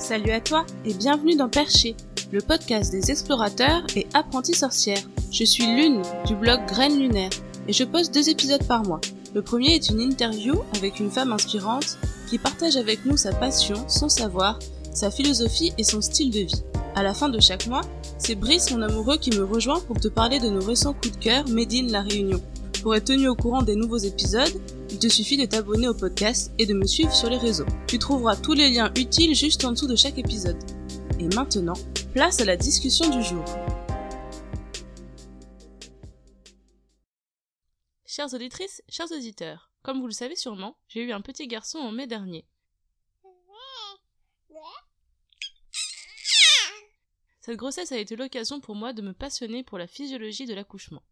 Salut à toi et bienvenue dans Perché, le podcast des explorateurs et apprentis sorcières. Je suis Lune du blog Graines Lunaire et je poste deux épisodes par mois. Le premier est une interview avec une femme inspirante qui partage avec nous sa passion, son savoir, sa philosophie et son style de vie. À la fin de chaque mois, c'est Brice, mon amoureux, qui me rejoint pour te parler de nos récents coups de cœur Made La Réunion. Pour être tenu au courant des nouveaux épisodes, il te suffit de t'abonner au podcast et de me suivre sur les réseaux. Tu trouveras tous les liens utiles juste en dessous de chaque épisode. Et maintenant, place à la discussion du jour. Chères auditrices, chers auditeurs, comme vous le savez sûrement, j'ai eu un petit garçon en mai dernier. Cette grossesse a été l'occasion pour moi de me passionner pour la physiologie de l'accouchement.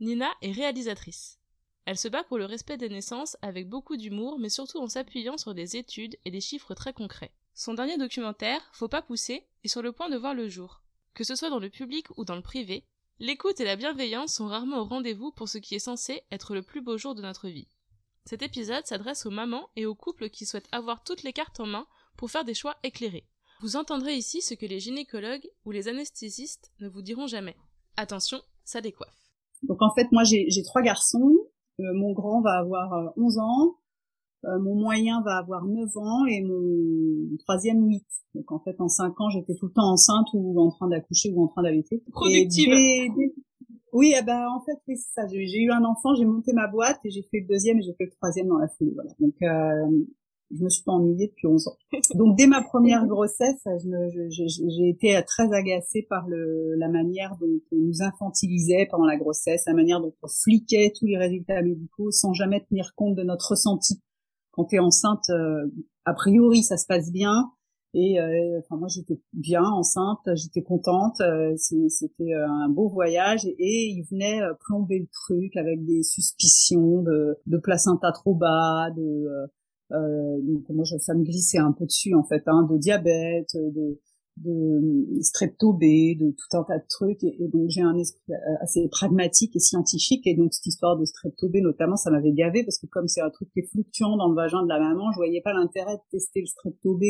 Nina est réalisatrice. Elle se bat pour le respect des naissances avec beaucoup d'humour, mais surtout en s'appuyant sur des études et des chiffres très concrets. Son dernier documentaire, Faut pas pousser, est sur le point de voir le jour. Que ce soit dans le public ou dans le privé, l'écoute et la bienveillance sont rarement au rendez-vous pour ce qui est censé être le plus beau jour de notre vie. Cet épisode s'adresse aux mamans et aux couples qui souhaitent avoir toutes les cartes en main pour faire des choix éclairés. Vous entendrez ici ce que les gynécologues ou les anesthésistes ne vous diront jamais. Attention, ça décoiffe. Donc en fait, moi j'ai trois garçons. Euh, mon grand va avoir 11 euh, ans, euh, mon moyen va avoir 9 ans et mon troisième 8. Donc en fait, en 5 ans, j'étais tout le temps enceinte ou en train d'accoucher ou en train d'allaiter. Productive. Oui, eh ben en fait, oui, c'est ça. J'ai eu un enfant, j'ai monté ma boîte et j'ai fait le deuxième et j'ai fait le troisième dans la foulée. Voilà. Donc euh, je me suis pas ennuyée depuis 11 ans. Donc dès ma première grossesse, j'ai été très agacée par le, la manière dont on nous infantilisait pendant la grossesse, la manière dont on fliquait tous les résultats médicaux sans jamais tenir compte de notre ressenti. Quand tu es enceinte, euh, a priori ça se passe bien. Et euh, enfin moi j'étais bien enceinte, j'étais contente, euh, c'était un beau voyage et, il venait plomber le truc avec des suspicions de, de placenta trop bas, de euh, donc moi, ça me glissait un peu dessus en fait, hein, de diabète, de, de strepto B, de tout un tas de trucs. Et, donc j'ai un esprit euh, assez pragmatique et scientifique. Et donc cette histoire de strepto B notamment, ça m'avait gavé parce que comme c'est un truc qui est fluctuant dans le vagin de la maman, je voyais pas l'intérêt de tester le strepto B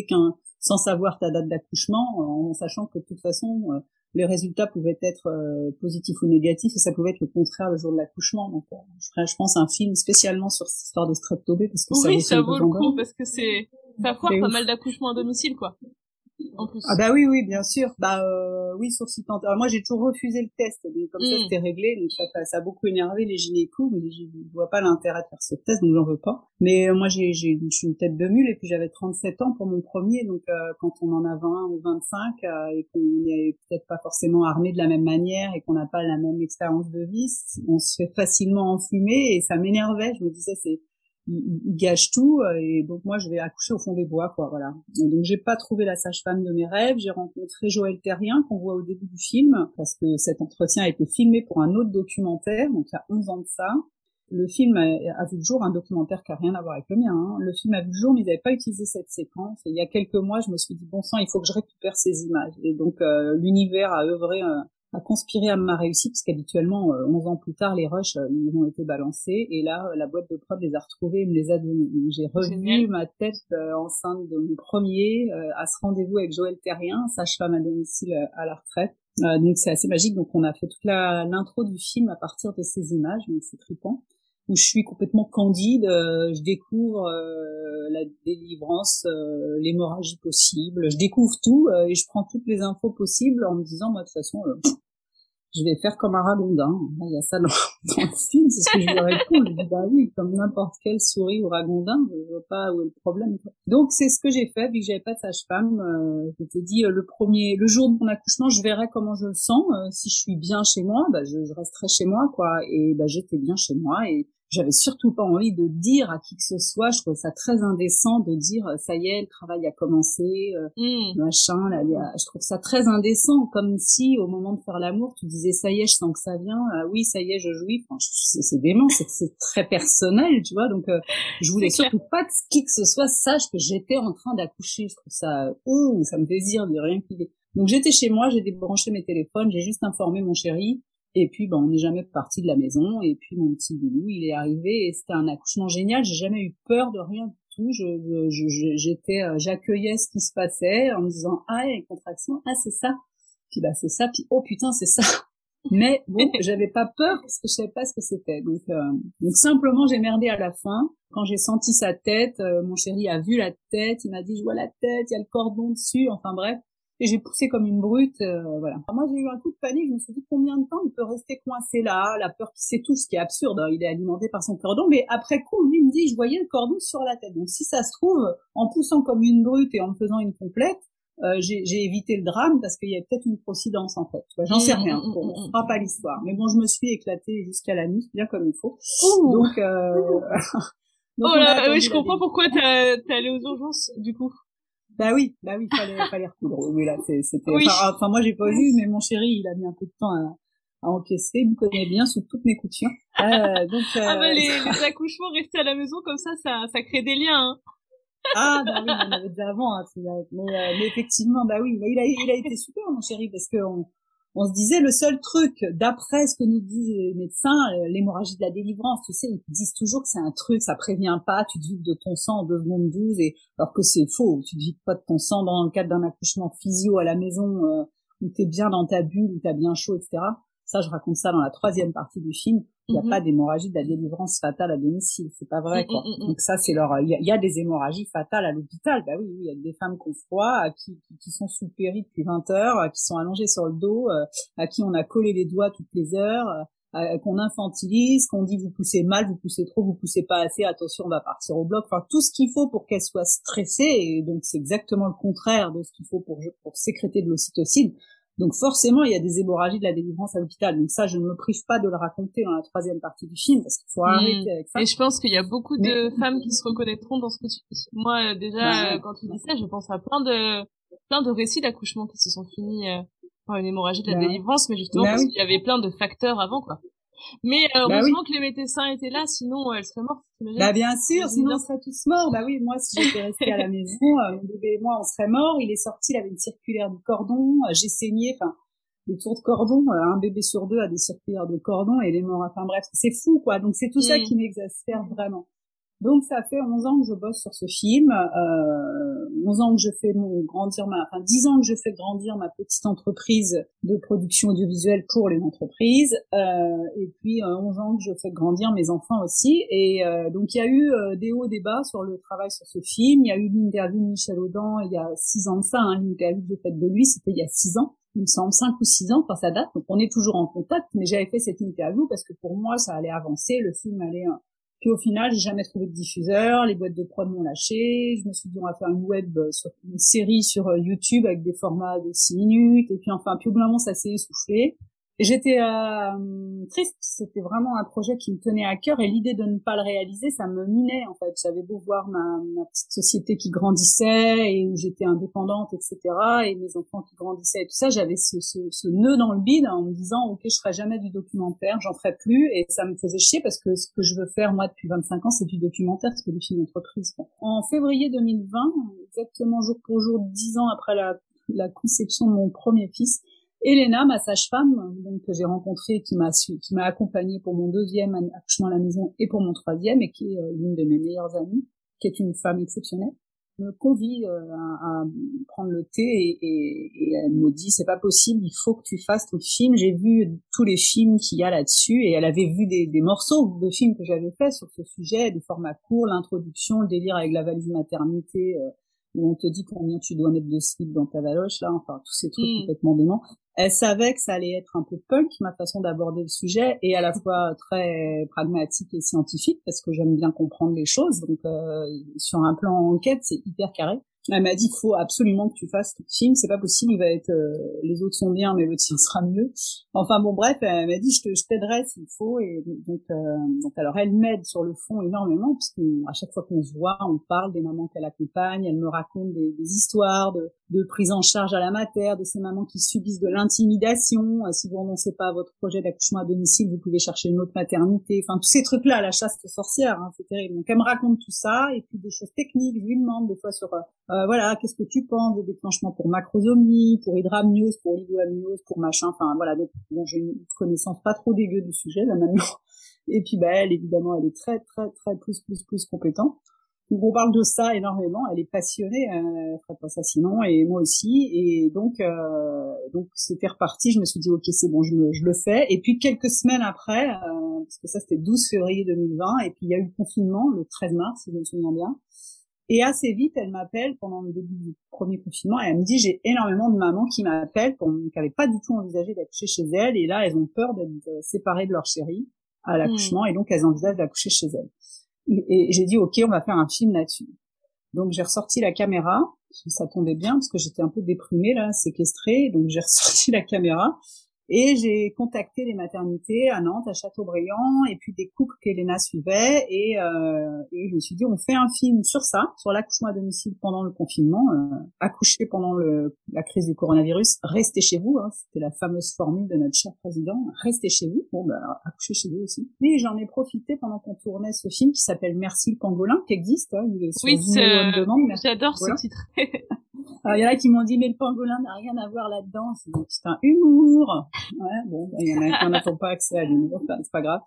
sans savoir ta date d'accouchement, en sachant que de toute façon euh, les résultats pouvaient être euh, positifs ou négatifs et ça pouvait être le contraire le jour de l'accouchement. Donc, euh, je ferais, je pense, un film spécialement sur cette histoire de strepto parce que oui, ça, vaut le coup parce que c'est ça foire pas mal d'accouchements à domicile, quoi en plus. Ah bah oui, oui, bien sûr. Bah euh, oui, tant. Alors moi, j'ai toujours refusé le test, mais comme ça, mm. c'était réglé. Donc ça, ça, a beaucoup énervé les gynécos, mais je vois pas l'intérêt de faire ce test, donc j'en veux pas. Mais euh, moi, j'ai, j'ai, je suis une tête de mule, et puis j'avais 37 ans pour mon premier, donc euh, quand on en a 20 ou 25 euh, et qu'on est peut-être pas forcément armé de la même manière et qu'on n'a pas la même expérience de vie, on se fait facilement enfumer et ça m'énervait. Je me disais, c'est il, gâche tout euh, et donc moi je vais accoucher au fond des bois quoi voilà donc j'ai pas trouvé la sage-femme de mes rêves j'ai rencontré Joël Terrien qu'on voit au début du film parce que cet entretien a été filmé pour un autre documentaire donc il y a 11 ans de ça le film a, vu le jour, un documentaire qui a rien à voir avec le mien. Hein. Le film a vu le jour, mais ils n'avaient pas utilisé cette séquence. Et il y a quelques mois, je me suis dit bon sang, il faut que je récupère ces images. Et donc euh, l'univers a œuvré euh, a conspiré à ma réussite parce qu'habituellement, 11 euh, ans plus tard, les rushs, euh, ils ont été balancés et là, la boîte de prod les a retrouvés et me les a donnés. J'ai revu ma tête euh, enceinte de mon premier à ce rendez-vous avec Joël Terrien, sage-femme à domicile à la retraite. donc c'est assez magique. Donc on a fait toute l'intro du film à partir de ces images, donc c'est trippant où je suis complètement candide, je découvre la délivrance, l'hémorragie possible, je découvre tout et je prends toutes les infos possibles en me disant moi de toute façon je vais faire comme un ragondin. Il y a ça dans, le film, c'est ce que je lui réponds. Je dis, bah oui, comme n'importe quelle souris ou ragondin, je vois pas où est le problème. Donc, c'est ce que j'ai fait, vu que j'avais pas de sage-femme. Euh, je t'ai dit, euh, le premier, le jour de mon accouchement, je verrai comment je le sens. Euh, si je suis bien chez moi, bah, je, je resterai chez moi, quoi. Et bah, j'étais bien chez moi et j'avais surtout pas envie de dire à qui que ce soit. Je trouvais ça très indécent de dire ça y est, le travail a commencé, euh, mmh. machin. Là, je trouve ça très indécent, comme si au moment de faire l'amour, tu disais ça y est, je sens que ça vient. Ah oui, ça y est, je jouis. Enfin, c'est dément, c'est très personnel, tu vois. Donc, euh, je voulais surtout pas que qui que ce soit sache que j'étais en train d'accoucher. Je trouve ça, ouh, ça me désire de rien qu'il. Donc j'étais chez moi, j'ai débranché mes téléphones, j'ai juste informé mon chéri Et puis, ben, on n'est jamais parti de la maison. Et puis, mon petit boulot, il est arrivé et c'était un accouchement génial. J'ai jamais eu peur de rien du tout. Je, je, j'étais, euh, j'accueillais ce qui se passait en me disant, ah, il y a une contraction. Ah, c'est ça. Puis, bah, c'est ça. Puis, oh putain, c'est ça. Mais bon, j'avais pas peur parce que je savais pas ce que c'était. Donc, euh, donc simplement, j'ai merdé à la fin. Quand j'ai senti sa tête, euh, mon chéri a vu la tête. Il m'a dit, je vois la tête, il y a le cordon dessus. Enfin bref, et j'ai poussé comme une brute, euh, voilà. moi j'ai eu un coup de panique, je me suis dit combien de temps il peut rester coincé là, la peur qui sait tout, ce qui est absurde, hein. il est alimenté par son cordon, mais après coup lui me dit je voyais le cordon sur la tête, donc si ça se trouve en poussant comme une brute et en me faisant une complète, euh, j'ai évité le drame parce qu'il y avait peut-être une procidence en fait. J'en sais mmh, rien, mmh, on mmh, fera pas l'histoire, mais bon je me suis éclatée jusqu'à la nuit, bien comme il faut. Donc, euh... donc oh là, oui, je comprends pourquoi t'es allé aux urgences du coup. Bah oui, bah oui, fallait, fallait recoudre. Oui, là, c'était. Enfin, moi, j'ai pas vu, mais mon chéri, il a mis un peu de temps à, à encaisser. Il me connaît bien sous toutes mes coutures. Euh, donc, euh... Ah bah les, les, accouchements restés à la maison comme ça, ça, ça crée des liens. Hein. ah bah oui, on avait déjà avant. Hein, mais, euh, mais, effectivement, bah oui, bah, il a, il a été super, mon chéri, parce que on, on se disait le seul truc, d'après ce que nous disent les médecins, euh, l'hémorragie de la délivrance, tu sais, ils disent toujours que c'est un truc, ça prévient pas, tu te vides de ton sang en 2 secondes 12, et, alors que c'est faux, tu te vides pas de ton sang dans le cadre d'un accouchement physio à la maison, euh, où t'es bien dans ta bulle, où t'as bien chaud, etc. Ça, je raconte ça dans la troisième partie du film. Il n'y a mhm. pas d'hémorragie de la délivrance fatale à domicile. C'est pas vrai, quoi. Mm, Donc ça, c'est leur, il y, a, des hémorragies fatales à l'hôpital. Bah oui, il y a des femmes qui ont froid, qui, qui sont sous péri depuis 20 heures, qui sont allongées sur le dos, euh, à qui on a collé les doigts toutes les heures, euh, qu'on infantilise, qu'on dit vous poussez mal, vous poussez trop, vous poussez pas assez, attention, on va partir au bloc. Enfin, tout ce qu'il faut pour qu'elle soit stressée. Et donc, c'est exactement le contraire de ce qu'il faut pour, pour sécréter de l'ocytocine. Donc forcément, il y a des hémorragies de la délivrance à l'hôpital. Donc ça, je ne me prive pas de le raconter dans la troisième partie du film parce qu'il faut hmm. arrêter avec ça. Et je pense qu'il y a beaucoup de femmes qui se reconnaîtront dans ce que tu dis. Moi, euh, déjà, euh, quand tu dis ça, je pense à plein de plein de récits d'accouchement qui se sont finis euh, par une hémorragie de la délivrance, mais justement parce qu'il y avait plein de facteurs avant, quoi. Mais euh, bah heureusement que les médecins étaient là, sinon euh, elle serait morte. Bah bien sûr, sinon on serait tous morts. Bah oui, moi si j'étais restée à la maison, euh, mon bébé et moi on serait morts. Il est sorti, il avait une circulaire du cordon, j'ai saigné, enfin des tours de cordon, un bébé sur deux a des circulaires de cordon et les morts. Enfin bref, c'est fou quoi. Donc c'est tout ça mm. qui m'exaspère vraiment. Donc ça fait 11 ans que je bosse sur ce film, euh, 11 ans que je fais grandir ma, enfin 10 ans que je fais grandir ma petite entreprise de production audiovisuelle pour les entreprises, euh, et puis 11 euh, ans que je fais grandir mes enfants aussi. Et euh, donc il y a eu euh, des hauts débats sur le travail sur ce film. Il y a eu l'interview de Michel Audin il y a 6 ans de ça, hein, l'interview que j'ai faite de lui, c'était il y a 6 ans il me semble, 5 ou 6 ans quand ça date. Donc on est toujours en contact, mais j'avais fait cette interview parce que pour moi, ça allait avancer, le film allait puis au final, j'ai jamais trouvé de diffuseur, les boîtes de prod m'ont lâché, je me suis dit on va faire une web euh, sur une série sur euh, YouTube avec des formats de 6 minutes, et puis enfin, puis au bout d'un moment, ça s'est essoufflé. J'étais euh, triste, c'était vraiment un projet qui me tenait à cœur et l'idée de ne pas le réaliser, ça me minait en fait. J'avais beau voir ma, ma, petite société qui grandissait et où j'étais indépendante, etc. et mes enfants qui grandissaient et tout ça, j'avais ce, ce, ce, nœud dans le bide en me disant ok, je ferai jamais du documentaire, j'en ferai plus et ça me faisait chier parce que ce que je veux faire moi depuis 25 ans, c'est du documentaire, c'est du film d'entreprise. En février 2020, exactement jour pour jour, dix ans après la, la conception de mon premier fils, Elena, ma sage-femme, donc que j'ai rencontrée, qui m'a qui m'a accompagnée pour mon deuxième accouchement à la maison et pour mon troisième, et qui est euh, l'une de mes meilleures amies, qui est une femme exceptionnelle, me convie euh, à, prendre le thé et, elle me dit c'est pas possible, il faut que tu fasses ton film. J'ai vu tous les films qu'il y a là-dessus et elle avait vu des, des morceaux de films que j'avais fait sur ce sujet, des formats courts, l'introduction, le délire avec la valise maternité. Euh, où on te dit combien tu dois mettre de slip dans ta valoche, là, enfin, tous ces trucs mm. complètement déments. Elle savait que ça allait être un peu punk, ma façon d'aborder le sujet, et à la fois très pragmatique et scientifique, parce que j'aime bien comprendre les choses. Donc, euh, sur un plan enquête, c'est hyper carré. Elle m'a dit, il faut absolument que tu fasses ton film. C'est pas possible, il va être, euh, les autres sont bien, mais le tien sera mieux. Enfin bon, bref, elle m'a dit, je, je t'aiderai s'il faut. Et donc, euh, donc alors, elle m'aide sur le fond énormément, puisqu'à chaque fois qu'on se voit, on parle des mamans qu'elle accompagne. Elle me raconte des, des histoires de, de prise en charge à la mater, de ces mamans qui subissent de l'intimidation. Euh, si vous renoncez pas à votre projet d'accouchement à domicile, vous pouvez chercher une autre maternité. Enfin, tous ces trucs-là, la chasse aux sorcières, hein, c'est terrible. Donc, elle me raconte tout ça, et puis des choses techniques. Je lui demande des fois sur, euh, euh, voilà, qu'est-ce que tu penses des déclenchements pour macrosomie, pour hydramniose, pour oligoamniose, pour machin. Enfin, voilà. Donc, bon, j'ai une connaissance pas trop dégueu du sujet là maintenant. Et puis, bah, elle, évidemment, elle est très, très, très plus, plus, plus compétente. Donc on parle de ça énormément. Elle est passionnée, euh, ferait pas ça sinon, et moi aussi. Et donc, euh, donc c'était reparti. Je me suis dit ok, c'est bon, je, me, je le fais. Et puis quelques semaines après, euh, parce que ça c'était 12 février 2020, et puis il y a eu le confinement le 13 mars, si je me souviens bien. Et assez vite, elle m'appelle pendant le début du premier confinement et elle me dit j'ai énormément de mamans qui m'appellent qui n'avaient pas du tout envisagé d'accoucher chez elles et là elles ont peur d'être euh, séparées de leur chéri à l'accouchement mmh. et donc elles envisagent d'accoucher chez elles. Et, j'ai dit, OK, on va faire un film là-dessus. Donc j'ai ressorti la caméra, ça tombait bien parce que j'étais un peu déprimée là, séquestrée, donc j'ai ressorti la caméra et j'ai contacté les maternités à Nantes, à Châteaubriand, et puis des couples qu'Elena suivait. Et, euh, et je me suis dit, on fait un film sur ça, sur l'accouchement à domicile pendant le confinement, euh, accoucher pendant le, la crise du coronavirus, restez chez vous. Hein, C'était la fameuse formule de notre cher président, restez chez vous. Bon, ben, accouchez chez vous aussi. Et j'en ai profité pendant qu'on tournait ce film qui s'appelle Merci le pangolin, qui existe. Hein, il est sur oui, j'adore ce titre. Alors, il y en a qui m'ont dit, mais le pangolin n'a rien à voir là-dedans. C'est un humour. Ouais, bon, bah, il y en a qui n'ont pas accès à l'humour, c'est pas grave.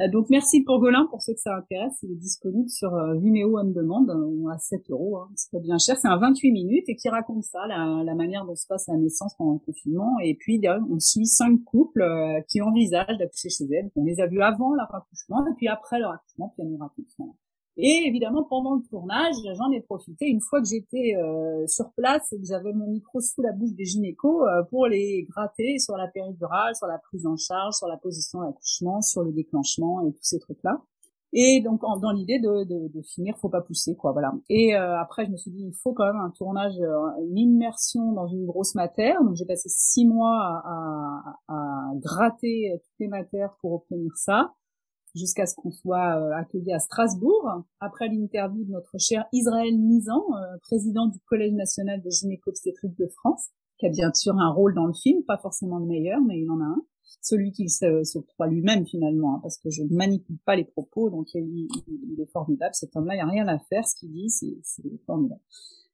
Euh, donc, merci Pangolin pour ceux que ça intéresse. Il est disponible sur euh, Vimeo on demande, euh, à 7 euros. Hein. C'est pas bien cher. C'est un 28 minutes et qui raconte ça, la, manière dont se passe la naissance pendant le confinement. Et puis, on suit cinq couples qui envisagent d'accoucher chez elles. On les a vus avant leur accouchement et puis après leur accouchement, puis elles nous racontent. Et évidemment, pendant le tournage, j'en ai profité une fois que j'étais euh, sur place et que j'avais mon micro sous la bouche des gynécos euh, pour les gratter sur la péridurale, sur la prise en charge, sur la position d'accouchement, sur le déclenchement et tous ces trucs-là. Et donc dans l'idée de, de, de, finir, faut pas pousser quoi, voilà. Et euh, après je me suis dit il faut quand même un tournage, une immersion dans une grosse matière. Donc j'ai passé six mois à, à, à gratter toutes les matières pour obtenir ça jusqu'à ce qu'on soit euh, accueilli à Strasbourg. Après l'interview de notre cher Israël Misan, euh, président du Collège national des gynéco-obstétriques de France, qui a bien sûr un rôle dans le film, pas forcément le meilleur, mais il en a un. Celui qu'il s'octroie lui-même finalement, hein, parce que je ne manipule pas les propos, donc il, il est formidable. Cet homme-là, il n'y a rien à faire, ce qu'il dit, c'est formidable.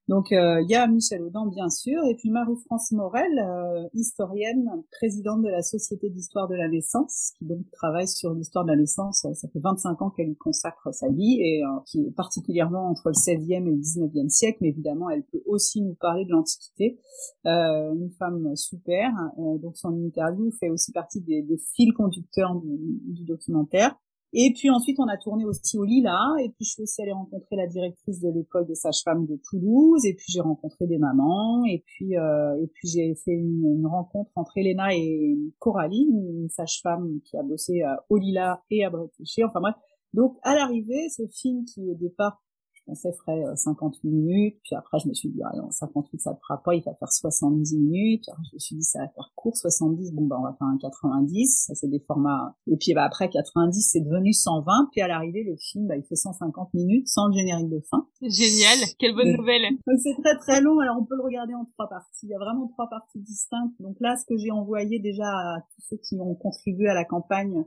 Donc euh, il y a Michel Audin bien sûr, et puis Marie-France Morel, euh, historienne, présidente de la Société d'histoire de la naissance, qui donc travaille sur l'histoire de la naissance. Ça fait 25 ans qu'elle y consacre sa vie, et euh, qui est particulièrement entre le 16e et le 19e siècle, mais évidemment elle peut aussi nous parler de l'Antiquité. une femme super, donc son interview fait aussi partie des, des fils conducteurs du, du documentaire. Et puis ensuite, on a tourné aussi au Lila. Et puis je suis aussi allée rencontrer la directrice de l'école des sages-femmes de Toulouse. Et puis j'ai rencontré des mamans. Et puis euh, et puis j'ai fait une, rencontre entre Elena et Coralie, une sage-femme qui a bossé au Lila et à Bretéché. Enfin bref. Donc à l'arrivée, ce film qui au départ je pensais ferait 58 minutes, puis après je me suis dit, ah non, 58 ça ne fera pas, il va faire 70 minutes, alors je me suis dit ça va faire court, 70, bon bah on va faire un 90, ça c'est des formats, et puis bah après 90 c'est devenu 120, puis à l'arrivée le film bah, il fait 150 minutes sans le générique de fin. Génial, quelle bonne nouvelle. Donc c'est très très long, alors on peut le regarder en trois parties, il y a vraiment trois parties distinctes, donc là ce que j'ai envoyé déjà à tous ceux qui ont contribué à la campagne,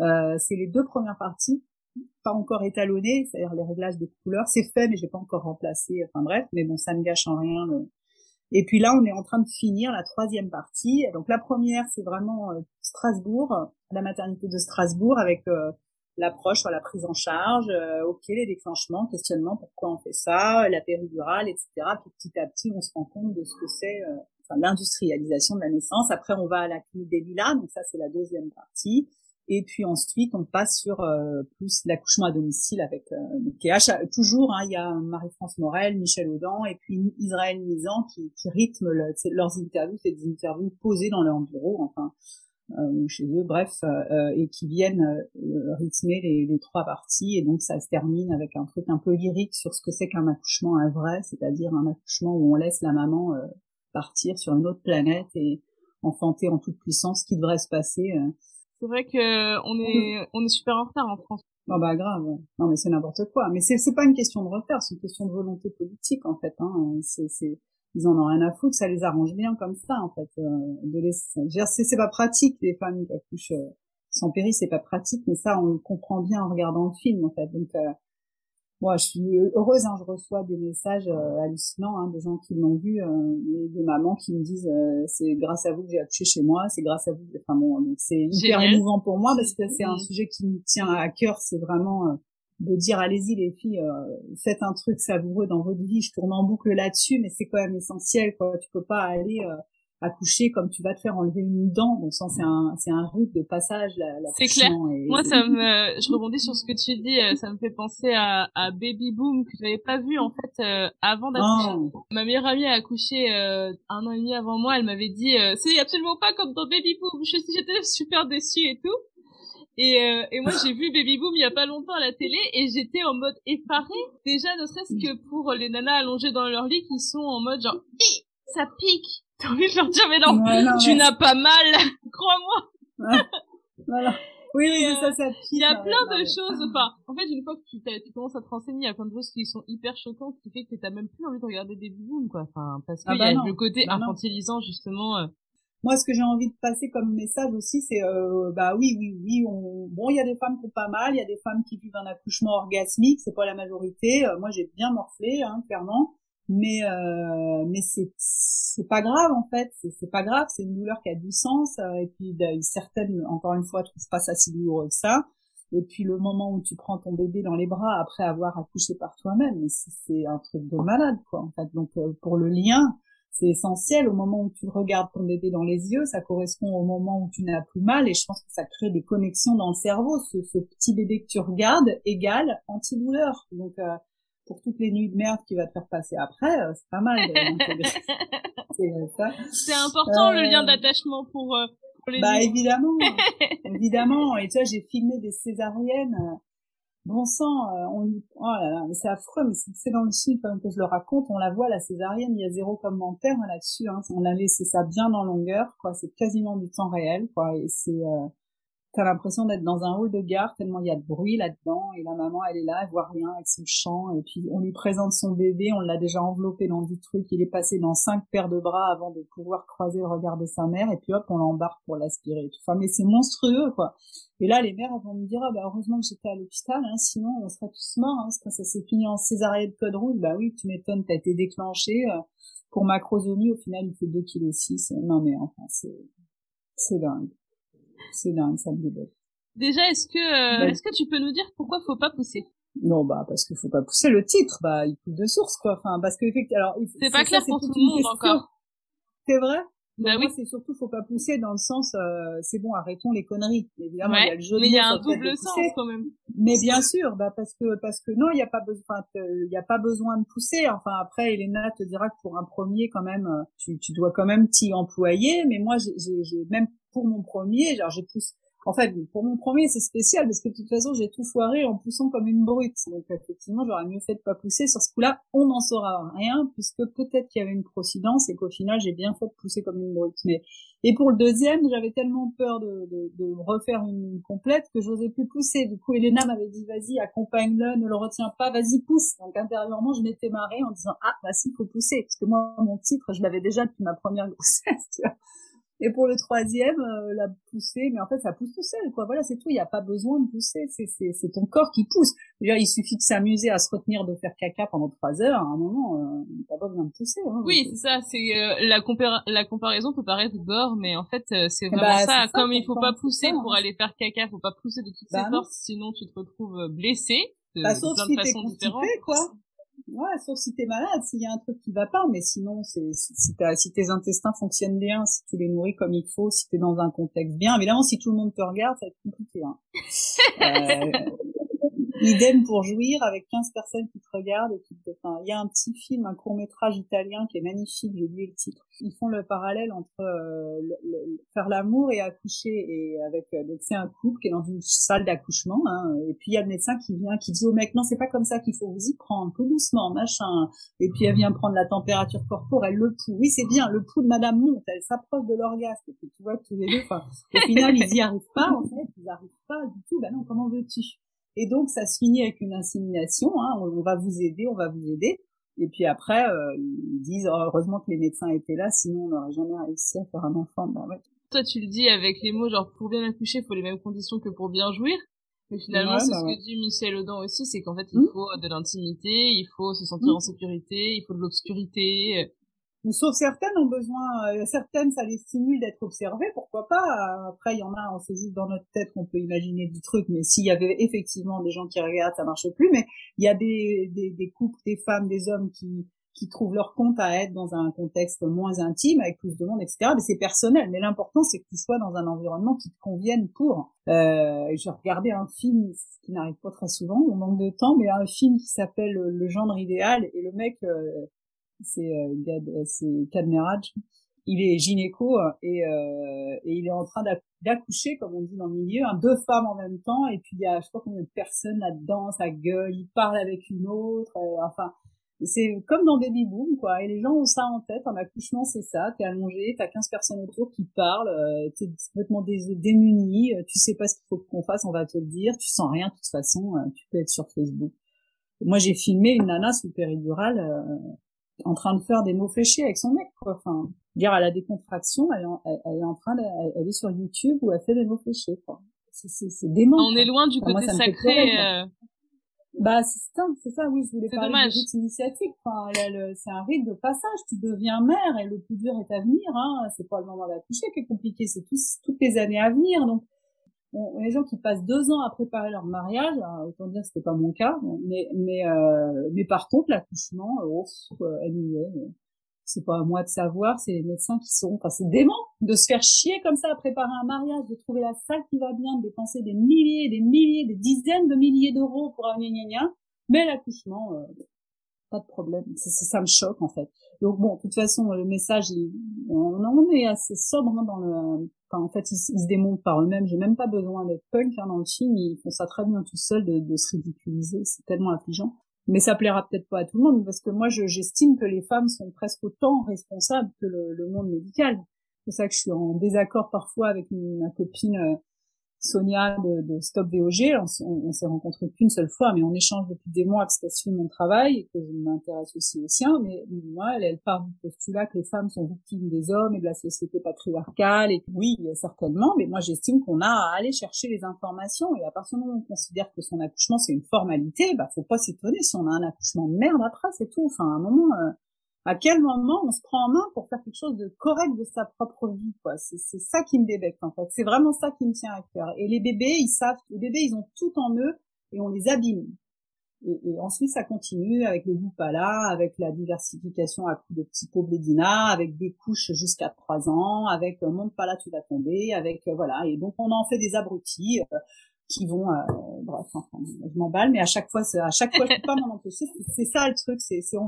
euh, c'est les deux premières parties, pas encore étalonné, c'est-à-dire les réglages des couleurs. C'est fait, mais j'ai pas encore remplacé. Enfin bref, mais bon, ça ne gâche en rien. Et puis là, on est en train de finir la troisième partie. Donc la première, c'est vraiment euh, Strasbourg, la maternité de Strasbourg, avec euh, l'approche sur la prise en charge, euh, ok, les déclenchements, questionnement, pourquoi on fait ça, la péridurale, etc. Puis petit à petit, on se rend compte de ce que c'est enfin, l'industrialisation de la naissance. Après, on va à la clinique des Lilas, donc ça, c'est la deuxième partie. Et puis ensuite, on passe sur euh, plus l'accouchement à domicile avec euh, toujours. Hein, il y a Marie-France Morel, Michel Audan et puis Israël Nizan qui, qui rythment leurs interviews. C'est des interviews posées dans leur bureau, enfin euh, chez eux, bref, euh, et qui viennent rythmer les, les, trois parties. Et donc ça se termine avec un truc un peu lyrique sur ce que c'est qu'un accouchement un vrai, c'est-à-dire un accouchement où on laisse la maman partir sur une autre planète et enfanter en toute puissance ce qui devrait se passer c'est vrai que on est on est super en retard en France. Non bah grave. Ouais. Non mais c'est n'importe quoi. Mais c'est c'est pas une question de retard, c'est une question de volonté politique en fait. Hein. C'est c'est ils en ont rien à foutre, ça les arrange bien comme ça en fait. Euh, de les... c'est pas pratique les femmes qui accouchent euh, sans péri, c'est pas pratique, mais ça on le comprend bien en regardant le film en fait. Donc euh, moi je suis heureuse, hein, je reçois des messages euh, hallucinants, hein, des gens qui l'ont vu, euh, des mamans qui me disent c'est grâce à vous que j'ai accouché chez moi, c'est grâce à vous, enfin bon, donc c'est hyper émouvant pour moi parce que c'est un sujet qui me tient à cœur, c'est vraiment de dire allez-y les filles, euh, faites un truc savoureux dans votre vie. Je tourne en boucle là-dessus, mais c'est quand même essentiel. Quoi. Tu peux pas aller euh, accoucher comme tu vas te faire enlever une dent. Bon sang, c'est un c'est un rite de passage. La, la c'est clair. Moi, ça me, je rebondis sur ce que tu dis. Euh, ça me fait penser à, à Baby Boom que j'avais pas vu en fait euh, avant d'accoucher. Oh. Ma meilleure amie a accouché un an et demi avant moi. Elle m'avait dit c'est absolument pas comme dans Baby Boom. J'étais super déçue et tout. Et, euh, et moi, j'ai vu Baby Boom il y a pas longtemps à la télé et j'étais en mode effarée. Déjà, ne serait-ce que pour les nanas allongées dans leur lit qui sont en mode genre, ça pique. T'as envie de leur dire, mais non, tu n'as pas mal, crois-moi. voilà. Oui, oui, ça, ça. Il y a plein de choses. Enfin, en fait, une fois que tu, tu commences à te renseigner, il y a plein de choses qui sont hyper choquantes, qui fait que t'as même plus envie de regarder Baby Boom, quoi. Enfin, parce ah qu'il y a bah le côté bah infantilisant, justement. Euh, moi, ce que j'ai envie de passer comme message aussi, c'est euh, bah oui, oui, oui. On... Bon, il y a des femmes qui ont pas mal, il y a des femmes qui vivent un accouchement orgasmique, c'est pas la majorité. Euh, moi, j'ai bien morflé, hein, clairement. Mais euh, mais c'est c'est pas grave en fait, c'est pas grave, c'est une douleur qui a du sens. Euh, et puis certaines, encore une fois, trouvent pas ça si douloureux que ça. Et puis le moment où tu prends ton bébé dans les bras après avoir accouché par toi-même, c'est un truc de malade quoi en fait. Donc euh, pour le lien, c'est essentiel. Au moment où tu regardes ton bébé dans les yeux, ça correspond au moment où tu n'as plus mal et je pense que ça crée des connexions dans le cerveau. Ce, ce petit bébé que tu regardes égale antidouleur. Donc euh, pour toutes les nuits de merde qui va te faire passer après, euh, c'est pas mal. c'est important le lien euh, d'attachement pour, pour les Bah évidemment, évidemment. Et tu vois, j'ai filmé des césariennes bon sang, euh, on oh là là, c'est affreux, mais c'est dans le film comme que je le raconte, on la voit la césarienne, il y a zéro commentaire là-dessus, hein, on a laissé ça bien en longueur, quoi, c'est quasiment du temps réel, quoi, et c'est euh, t'as l'impression d'être dans un hall de gare tellement il y a de bruit là-dedans et la maman elle est là elle voit rien avec son chant et puis on lui présente son bébé on l'a déjà enveloppé dans du trucs il est passé dans cinq paires de bras avant de pouvoir croiser le regard de sa mère et puis hop on l'embarque pour l'aspirer. Enfin mais c'est monstrueux quoi. Et là les mères vont me dire ah bah heureusement que j'étais à l'hôpital hein, sinon on serait tous morts hein, quand ça s'est fini en césarienne de code rouge bah oui tu m'étonnes t'as été déclenché euh, pour macrosomie au final il fait 2 kg 6 non mais enfin c'est c'est dingue c'est dingue, ça me déborde. Déjà, est-ce que, euh, est-ce que tu peux nous dire pourquoi faut pas pousser? Non, bah parce qu'il faut pas pousser. Le titre, bah il coule de source, quoi. Enfin, parce que alors c'est pas clair pour tout le monde encore. C'est vrai? Bah oui. c'est surtout faut pas pousser dans le sens euh, c'est bon arrêtons les conneries évidemment il y a le jeu mais il y a un double sens quand même mais bien sûr bah parce que parce que non il y a pas besoin il y a pas besoin de pousser enfin après Elena te dira que pour un premier quand même tu, tu dois quand même t'y employer mais moi j'ai même pour mon premier genre j'ai poussé en fait, pour mon premier, c'est spécial parce que de toute façon, j'ai tout foiré en poussant comme une brute. Donc effectivement, j'aurais mieux fait de pas pousser. Sur ce coup-là, on n'en saura rien puisque peut-être qu'il y avait une procidence et qu'au final, j'ai bien fait de pousser comme une brute. Mais et pour le deuxième, j'avais tellement peur de, de, de refaire une complète que j'osais plus pousser. Du coup, Elena m'avait dit vas-y, accompagne-le, ne le retiens pas, vas-y pousse. Donc intérieurement, je m'étais marrée en disant ah bah si, faut pousser parce que moi, mon titre, je l'avais déjà depuis ma première grossesse. Tu vois et pour le troisième, euh, la pousser, mais en fait, ça pousse tout seul, quoi. Voilà, c'est tout. Il n'y a pas besoin de pousser. C'est, c'est, c'est ton corps qui pousse. D'ailleurs, il suffit de s'amuser à se retenir de faire caca pendant trois heures. À un moment, euh, t'as pas besoin de pousser. Hein, oui, c'est ça. C'est euh, la, la comparaison peut paraître bord, mais en fait, euh, c'est vraiment bah, ça. Comme il faut pas pousser pour hein. aller faire caca, faut pas pousser de toutes bah ses forces, sinon tu te retrouves blessé. De, bah, sauf si t'es constipé, quoi. Ouais, sauf si t'es malade, s'il y a un truc qui va pas, mais sinon, c'est si, si tes intestins fonctionnent bien, si tu les nourris comme il faut, si t'es dans un contexte bien. Évidemment, si tout le monde te regarde, ça va être compliqué. Hein. euh, Idem pour jouir avec 15 personnes qui te regardent et qui te... Enfin, il y a un petit film, un court métrage italien qui est magnifique, j'ai oublié le titre. Ils font le parallèle entre euh, faire l'amour et accoucher et avec euh, donc c'est un couple qui est dans une salle d'accouchement hein, et puis il y a le médecin qui vient qui dit au mec non c'est pas comme ça qu'il faut vous y prendre peu doucement machin. Et puis elle vient prendre la température corporelle le pouls. Oui c'est bien le pouls de madame monte elle s'approche de l'orgasme. Et puis tu vois tous les deux enfin au final ils y arrivent pas en fait ils arrivent pas du tout. Bah non comment veux-tu? Et donc, ça se finit avec une insémination. Hein, on, va vous aider, on va vous aider. Et puis après, euh, ils disent oh, heureusement que les médecins étaient là, sinon on n'aurait jamais réussi à faire un enfant. Bah ouais. Toi, tu le dis avec les mots genre pour bien accoucher, il faut les mêmes conditions que pour bien jouir. Mais finalement, c'est bah ce que dit Michel Audin aussi, c'est qu'en fait, il mmh. faut de l'intimité, il faut se sentir mmh. en sécurité, il faut de l'obscurité. Sauf certaines ont besoin, euh, certaines ça les stimule d'être observées, pourquoi pas. Après, il y en a, on sait juste dans notre tête qu'on peut imaginer du truc, mais s'il y avait effectivement des gens qui regardent, ça marche plus. Mais il y a des, des, des couples, des femmes, des hommes qui qui trouvent leur compte à être dans un contexte moins intime, avec plus de monde, etc. Mais c'est personnel. Mais l'important, c'est que tu sois dans un environnement qui te convienne pour. Euh, J'ai regardé un film, ce qui n'arrive pas très souvent, on manque de temps, mais un film qui s'appelle Le genre idéal, et le mec, euh, c'est euh, c'est Kadmeraj, il est gynéco et, euh, et il est en train d'accoucher, comme on dit dans le milieu, hein, deux femmes en même temps, et puis il y a je sais pas combien de personnes là-dedans, ça gueule, il parle avec une autre, euh, enfin c'est comme dans Baby Boom, quoi. Et les gens ont ça en tête. Un accouchement, c'est ça. T'es allongé, t'as 15 personnes autour qui parlent, euh, t'es complètement démuni, euh, tu sais pas ce qu'il faut qu'on fasse, on va te le dire. Tu sens rien, de toute façon, euh, tu peux être sur Facebook. Moi, j'ai filmé une nana sous péridurale euh, en train de faire des mots fléchés avec son mec, quoi. Enfin, dire à la décontraction, elle, elle, est en train, de, elle, est sur YouTube où elle fait des mots fléchés, quoi. C'est dément. On est loin du côté sacré. Bah c'est ça, c'est ça. Oui, je voulais parler dommage. du rite initiatique. Enfin, c'est un rite de passage. Tu deviens mère et le plus dur est à venir. Hein. C'est pas le moment d'accoucher qui est compliqué, c'est toutes les années à venir. Donc les gens qui passent deux ans à préparer leur mariage, hein, autant dire que c'était pas mon cas, mais mais euh, mais par contre l'accouchement, oh, euh, anyway, c'est pas à moi de savoir, c'est les médecins qui sont, enfin c'est dément de se faire chier comme ça à préparer un mariage, de trouver la salle qui va bien, de dépenser des milliers, des milliers, des dizaines de milliers d'euros pour un gna gna. Mais l'accouchement, euh, pas de problème, ça, me choque en fait. Donc bon, de toute façon le message, on, on est assez sobre hein, dans le, enfin en fait ils, se démontent par eux-mêmes, j'ai même pas besoin d'être punk hein, dans le film, ils font ça très bien tout seuls de, de se ridiculiser, c'est tellement affligeant. Mais ça plaira peut-être pas à tout le monde parce que moi j'estime que les femmes sont presque autant responsables que le, le monde médical. C'est ça que je suis en désaccord parfois avec ma copine euh, Sonia de, Stop VOG. On, on, s'est rencontrés qu'une seule fois, mais on échange depuis des mois parce qu'elle suit mon travail et que je m'intéresse aussi au sien. Mais moi, elle, elle part du postulat que les femmes sont victimes des hommes et de la société patriarcale. Et oui, certainement, mais moi j'estime qu'on a à aller chercher les informations. Et à partir du moment où on considère que son accouchement c'est une formalité, bah faut pas s'étonner si on a un accouchement de merde après, c'est tout. Enfin, à un moment. Euh, à quel moment on se prend en main pour faire quelque chose de correct de sa propre vie quoi? C'est c'est ça qui me débecte en fait. C'est vraiment ça qui me tient à cœur. Et les bébés ils savent les bébés ils ont tout en eux et on les abîme. Et, et ensuite ça continue avec le là avec la diversification à coups de petits pots avec des couches jusqu'à trois ans avec euh, monte pas là tu vas tomber avec euh, voilà. Et donc on en fait des abrutis euh, qui vont euh, bref enfin, je m'emballe mais à chaque fois à chaque fois je peux pas m'en empêcher. C'est ça le truc c'est c'est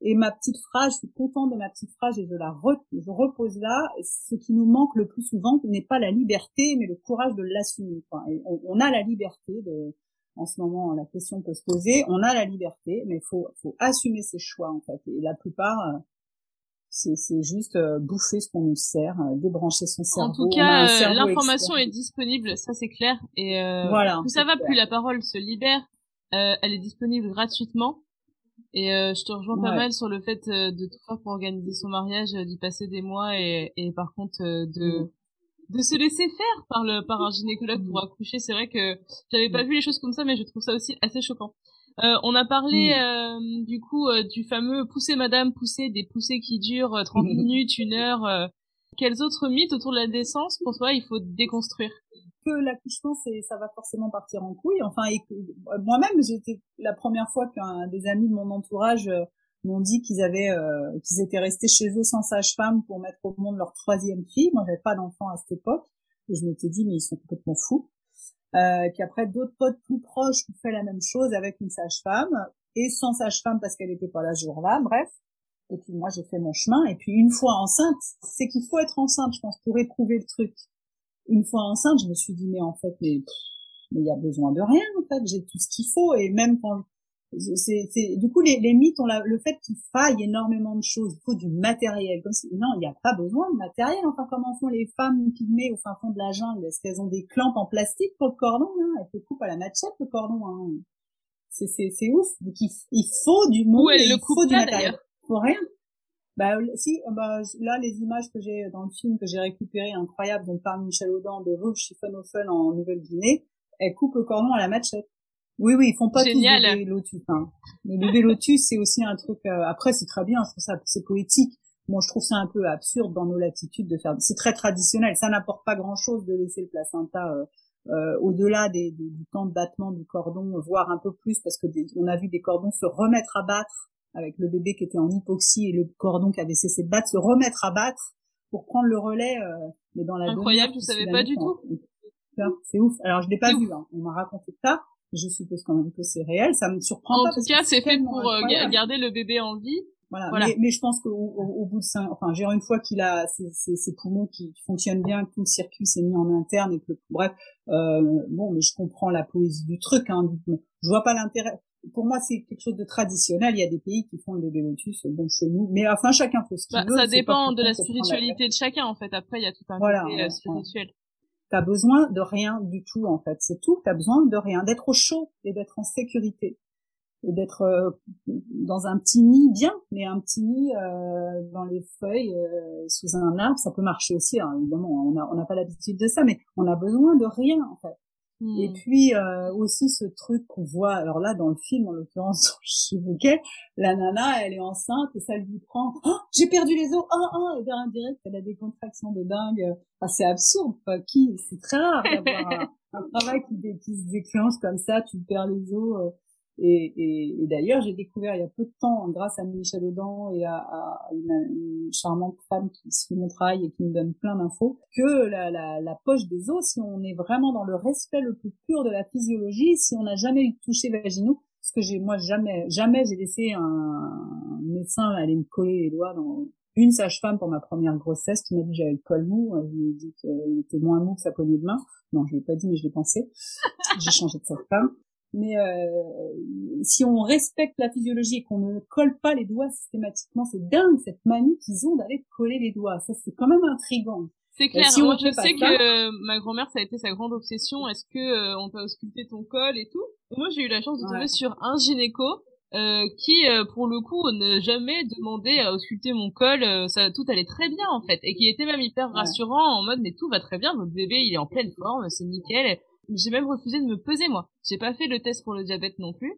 et ma petite phrase, je suis contente de ma petite phrase et je la je repose là. Ce qui nous manque le plus souvent n'est pas la liberté, mais le courage de l'assumer. on, on, a la liberté de, en ce moment, la question peut se poser. On a la liberté, mais faut, faut assumer ses choix en fait. Et la plupart, euh, c'est, c'est juste euh, bouffer ce qu'on nous sert, euh, débrancher son cerveau. En tout cas, l'information est disponible, ça c'est clair. Et voilà, plus ça va, plus la parole se libère. elle est disponible gratuitement. Et euh, je te rejoins pas mal sur le fait euh, de tout faire pour organiser son mariage, euh, d'y passer des mois et, et par contre de mm. de se laisser faire par le par un gynécologue pour mm. accoucher. C'est vrai que j'avais pas mm. vu les choses comme ça, mais je trouve ça aussi assez choquant. on a parlé du coup du fameux pousser madame, pousser des poussées qui durent 30 minutes, une heure. Quels autres mythes autour de la décence pour toi il faut déconstruire? L'accouchement c'est ça va forcément partir en couille. Enfin, moi-même j'étais la première fois qu'un des amis de mon entourage euh, m'ont dit qu'ils avaient euh, qu'ils étaient restés chez eux sans sage-femme pour mettre au monde leur troisième fille. Moi, j'avais pas d'enfant à cette époque et je m'étais dit mais ils sont complètement fous. Euh, puis après d'autres potes plus proches ont fait la même chose avec une sage-femme et sans sage-femme parce qu'elle était pas là ce jour-là. Bref. Et puis moi j'ai fait mon chemin et puis une fois enceinte, c'est qu'il faut être enceinte, je pense, pour éprouver le truc une fois enceinte, je me suis dit mais en fait mais mais il y a besoin de rien en fait, j'ai tout ce qu'il faut. Et même quand c'est c'est du coup les, les mythes ont le fait qu'il faille énormément de choses, il faut du matériel. Comme si non, il n'y a pas besoin de matériel. Enfin comment font les femmes pygmées au fin fond de la jungle, est-ce qu'elles ont des clampes en plastique pour le cordon hein Elles te coupent à la machette le cordon hein. C'est c'est c'est ouf. Donc il, il faut du monde, il faut du matériel. Faut rien. Bah si, bah là les images que j'ai dans le film que j'ai récupéré incroyable dont parle Michel Audin de Wolf Schifferhofen en Nouvelle-Guinée, elle coupe le cordon à la machette. Oui oui, ils font pas Génial. tous des lotus. Hein. Le bébé lotus c'est aussi un truc. Euh, après c'est très bien, ça c'est poétique. Moi, je trouve ça un peu absurde dans nos latitudes de faire. C'est très traditionnel. Ça n'apporte pas grand-chose de laisser le placenta euh, euh, au-delà des, du temps de battement du cordon, voire un peu plus, parce que on a vu des cordons se remettre à battre avec le bébé qui était en hypoxie et le cordon qui avait cessé de battre, se remettre à battre pour prendre le relais. Euh, mais dans la incroyable, je savais pas du tout. C'est ouf. Alors je l'ai pas vu. Hein. On m'a raconté ça. Je suppose quand même que c'est réel. Ça me surprend en pas. En tout cas, c'est fait pour euh, garder le bébé en vie. Voilà. Mais, mais, je pense qu'au au, bout de cinq, enfin, j'ai une fois qu'il a ses, ses, ses, poumons qui fonctionnent bien, que tout le circuit s'est mis en interne et que, bref, euh, bon, mais je comprends la poésie du truc. Hein, je vois pas l'intérêt. Pour moi, c'est quelque chose de traditionnel. Il y a des pays qui font le bébé lotus, bon, chez nous. Mais enfin, chacun fait ce qu'il bah, veut. Ça dépend de la spiritualité de chacun, en fait. Après, il y a tout un voilà, côté euh, spirituel. T'as besoin de rien du tout, en fait. C'est tout. T'as besoin de rien, d'être au chaud et d'être en sécurité et d'être euh, dans un petit nid bien, mais un petit nid euh, dans les feuilles euh, sous un arbre, ça peut marcher aussi. Hein, évidemment, on n'a on a pas l'habitude de ça, mais on a besoin de rien en fait. Et hmm. puis aussi ce truc qu'on voit, alors là dans le film en l'occurrence Bouquet, la nana elle est enceinte et ça lui prend, oh, j'ai perdu les os, oh, oh, et d'un direct elle a des contractions de dingue. Enfin, c'est absurde, qui, c'est très rare d'avoir un, un, travail qui, qui, se déclenche comme ça, tu perds les os. Et, et, et d'ailleurs, j'ai découvert il y a peu de temps, grâce à Michel Audin et à, à une, charmante femme qui suit mon travail et qui me donne plein d'infos, que la, la, la, poche des os, si on est vraiment dans le respect le plus pur de la physiologie, si on n'a jamais eu de toucher vaginaux, parce que j'ai moi jamais jamais j'ai laissé un, médecin aller me coller les doigts dans une sage-femme pour ma première grossesse qui m'a dit que j'avais le col mou. Je lui ai dit qu'il était moins mou que sa poignée de main. Non, je l'ai pas dit, mais je l'ai pensé. J'ai changé de sage-femme. Mais euh, si on respecte la physiologie et qu'on ne colle pas les doigts systématiquement, c'est dingue cette manie qu'ils ont d'aller coller les doigts. Ça, c'est quand même intrigant. C'est clair. Moi, je sais que euh, ma grand-mère, ça a été sa grande obsession. Est-ce que euh, on peut ausculter ton col et tout? Moi, j'ai eu la chance de tomber sur un gynéco euh, qui, pour le coup, ne jamais demandé à ausculter mon col. ça, tout allait très bien en fait, et qui était même hyper rassurant en mode mais tout va très bien, votre bébé il est en pleine forme, c'est nickel j'ai même refusé de me peser moi. J'ai pas fait le test pour le diabète non plus.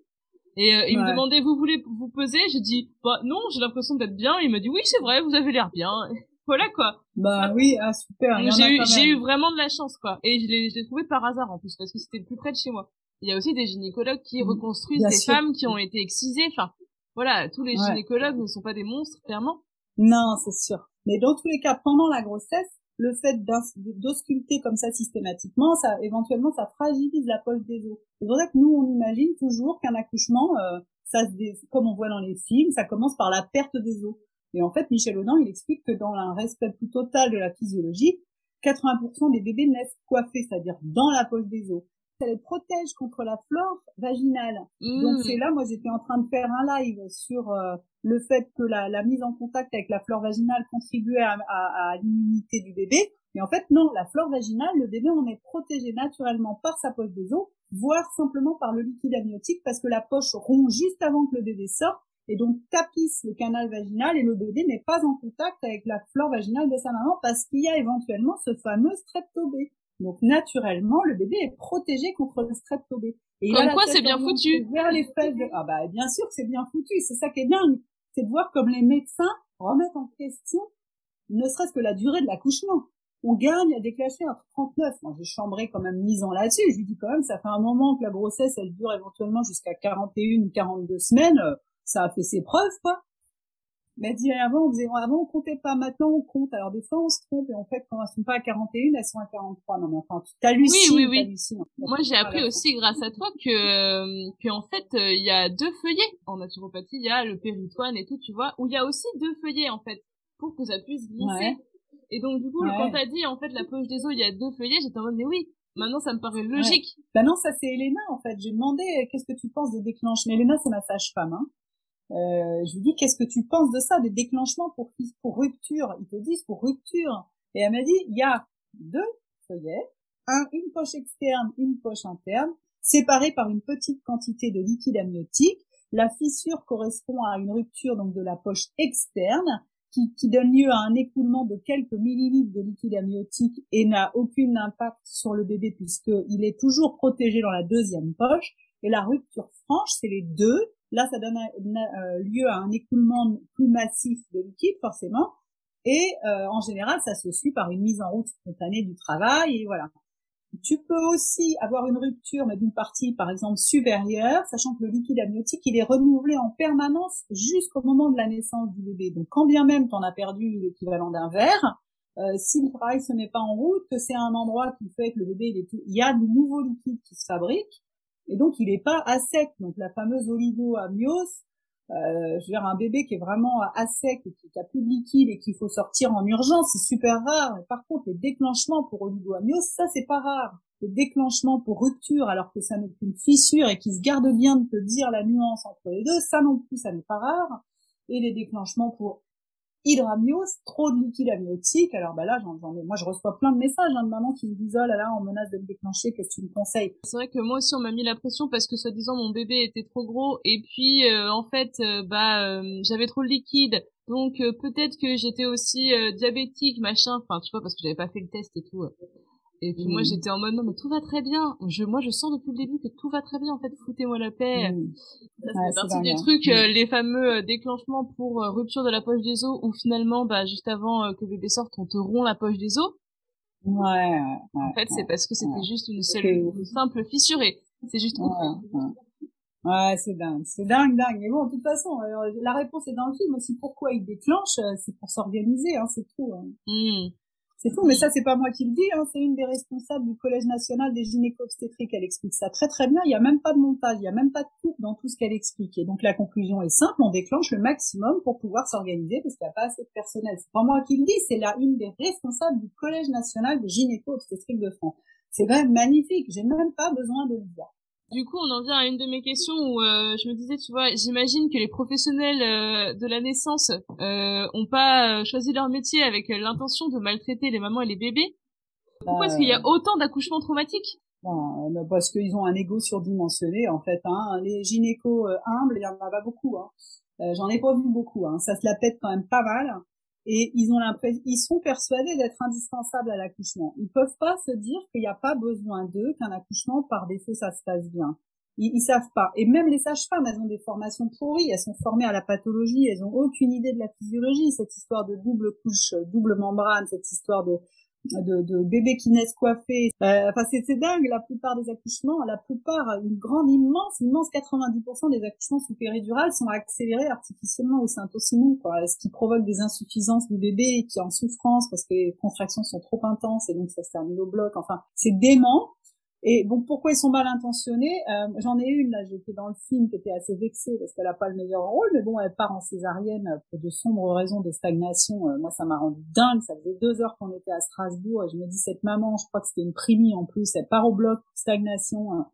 Et euh, il me demandait vous voulez vous peser? J'ai dit bah non, j'ai l'impression d'être bien. il m'a dit oui c'est vrai, vous avez l'air bien. voilà quoi. Bah oui, ah super. J'ai eu j'ai eu vraiment de la chance quoi. Et je l'ai je l'ai trouvé par hasard en plus parce que c'était le plus près de chez moi. Il y a aussi des gynécologues qui mmh. reconstruisent des femmes qui ont été excisées. Enfin voilà, tous les gynécologues ne sont pas des monstres clairement. Non, c'est sûr. Mais dans tous les cas, pendant la grossesse, le fait d'ausculter comme ça systématiquement, ça éventuellement ça fragilise la poche des os. C'est pour ça que nous on imagine toujours qu'un accouchement, euh, ça se comme on voit dans les films, ça commence par la perte des os. Et en fait, Michel Audin, il explique que dans un respect plus total de la physiologie, 80% des bébés naissent coiffés, c'est-à-dire dans la poche des os ça les protège contre la flore vaginale. Donc mmh. c'est là, moi j'étais en train de faire un live sur euh, le fait que la, la, mise en contact avec la flore vaginale contribuait à, à, à l'immunité du bébé. Mais en fait non, la flore vaginale, le bébé on est protégé naturellement par sa poche des os, voire simplement par le liquide amniotique parce que la poche rompt juste avant que le bébé sorte et donc tapisse le canal vaginal et le bébé n'est pas en contact avec la flore vaginale de sa maman parce qu'il y a éventuellement ce fameux streptobé. Donc naturellement, le bébé est protégé contre le streptob. Et comme quoi, c'est bien foutu. Vers les fesses Ah bah bien sûr que c'est bien foutu. C'est ça qui est dingue, c'est de voir comme les médecins remettent en question, ne serait-ce que la durée de l'accouchement. On gagne à déclencher entre 39. Moi, j'ai chambré quand même mise en là-dessus. Je lui dis quand même, ça fait un moment que la grossesse, elle dure éventuellement jusqu'à 41 ou 42 semaines. Ça a fait ses preuves, quoi. Mais dit avant, on faisait, avant on comptait pas, maintenant on compte. Alors des fois on se trompe et en fait quand elles sont pas à 41, elles sont à 43. Non mais enfin, tu t'hallucines. Oui, oui, oui. Moi j'ai appris aussi grâce à toi que, euh, que en fait euh, il y a deux feuillets en naturopathie. Il y a le péritoine et tout, tu vois, où il y a aussi deux feuillets en fait pour que ça puisse glisser. Et donc du coup, quand t'as dit en fait la poche des os, il y a deux feuillets, j'étais en mode mais oui, Maintenant, ça me paraît logique. Bah non, ça c'est Elena en fait. J'ai demandé euh, qu'est-ce que tu penses des déclenchements. Elena, c'est ma sage-femme. Hein. Euh, je lui dis qu'est-ce que tu penses de ça, des déclenchements pour rupture? Ils te disent pour rupture. Et elle m'a dit il y a deux feuillets, un une poche externe, une poche interne. séparée par une petite quantité de liquide amniotique. La fissure correspond à une rupture donc de la poche externe qui, qui, donne lieu à un écoulement de quelques millilitres de liquide amniotique et n'a aucun impact sur le bébé puisqu'il est toujours protégé dans la deuxième poche. Et la rupture franche, c'est les deux. Là, ça donne euh, lieu à un écoulement plus massif de liquide, forcément. Et euh, en général, ça se suit par une mise en route spontanée du travail. Et voilà. Tu peux aussi avoir une rupture, mais d'une partie, par exemple, supérieure, sachant que le liquide amniotique, il est renouvelé en permanence jusqu'au moment de la naissance du bébé. Donc, quand bien même tu en as perdu l'équivalent d'un verre, euh, si le travail se met pas en route, que c'est un endroit qui fait que le bébé, il, est il y a de nouveaux liquides qui se fabriquent, et donc il n'est pas à sec. Donc, la fameuse oligoamniose, euh, je veux dire, un bébé qui est vraiment à sec et qui a plus de liquide et qu'il faut sortir en urgence, c'est super rare. Par contre, les déclenchements pour oligoamniose, ça, c'est pas rare. Les déclenchements pour rupture, alors que ça n'est qu'une fissure et qui se garde bien de te dire la nuance entre les deux, ça non plus, ça n'est pas rare. Et les déclenchements pour hydramniose, trop de liquide amniotique. Alors bah là, j'en ai, moi je reçois plein de messages hein, de mamans qui me disent oh là là, on menace de me déclencher, qu'est-ce que tu me conseilles? C'est vrai que moi aussi on m'a mis la pression parce que soi-disant mon bébé était trop gros et puis euh, en fait euh, bah euh, j'avais trop de liquide. Donc peut-être que j'étais aussi diabétique, machin, enfin tu vois parce que j'avais pas fait le test et tout. Et puis moi mmh. j'étais en mode non mais tout va très bien. Je moi je sens depuis le début que tout va très bien en fait. Foutez-moi la paix. Mmh. Ça c'est partie des trucs euh, mmh. les fameux euh, déclenchements pour euh, rupture de la poche des os où finalement bah juste avant que bébé sorte on te rompt la poche des os. Ouais. ouais en fait c'est parce que c'était juste une seule une simple fissurée. C'est juste Ouais, c'est dingue, c'est dingue, dingue. Mais bon, de toute façon, la réponse est dans le film aussi. Pourquoi il déclenche C'est pour s'organiser, hein, c'est tout. Hein. C'est tout, mais ça c'est pas moi qui le dis, hein, c'est une des responsables du Collège national des gynéco-obstétriques. Elle explique ça très très bien. Il y a même pas de montage, il y a même pas de coupe dans tout ce qu'elle explique. Et donc la conclusion est simple, on déclenche le maximum pour pouvoir s'organiser parce qu'il n'y a pas assez de personnel. C'est pas moi qui le dis, c'est là une des responsables du Collège national des gynéco-obstétriques de France. C'est même magnifique. J'ai même pas besoin de le dire. Du coup, on en vient à une de mes questions où euh, je me disais, tu vois, j'imagine que les professionnels euh, de la naissance euh, ont pas euh, choisi leur métier avec l'intention de maltraiter les mamans et les bébés. Pourquoi est-ce qu'il y a autant d'accouchements traumatiques? Ben, Parce qu'ils ont un ego surdimensionné, en fait. Hein. Les gynécos humbles, il y en a pas beaucoup. Hein. J'en ai pas vu beaucoup. Hein. Ça se la pète quand même pas mal et ils ont l'impression, ils sont persuadés d'être indispensables à l'accouchement. Ils peuvent pas se dire qu'il n'y a pas besoin d'eux, qu'un accouchement par défaut ça se passe bien. Ils, ils savent pas. Et même les sages-femmes, elles ont des formations pourries, elles sont formées à la pathologie, elles ont aucune idée de la physiologie, cette histoire de double couche, double membrane, cette histoire de de, de bébés qui naissent coiffés. Euh, enfin, c'est dingue. La plupart des accouchements, la plupart, une grande, immense, immense 90% des accouchements sous péridurale sont accélérés artificiellement au syntocinon, quoi. Ce qui provoque des insuffisances du bébé qui est en souffrance parce que les contractions sont trop intenses et donc ça se termine au bloc. Enfin, c'est dément. Et bon, pourquoi ils sont mal intentionnés? Euh, J'en ai une là, j'étais dans le film qui était assez vexée parce qu'elle a pas le meilleur rôle, mais bon, elle part en césarienne pour de sombres raisons de stagnation. Euh, moi, ça m'a rendu dingue. Ça faisait deux heures qu'on était à Strasbourg et je me dis cette maman, je crois que c'était une primie en plus, elle part au bloc, stagnation, hein.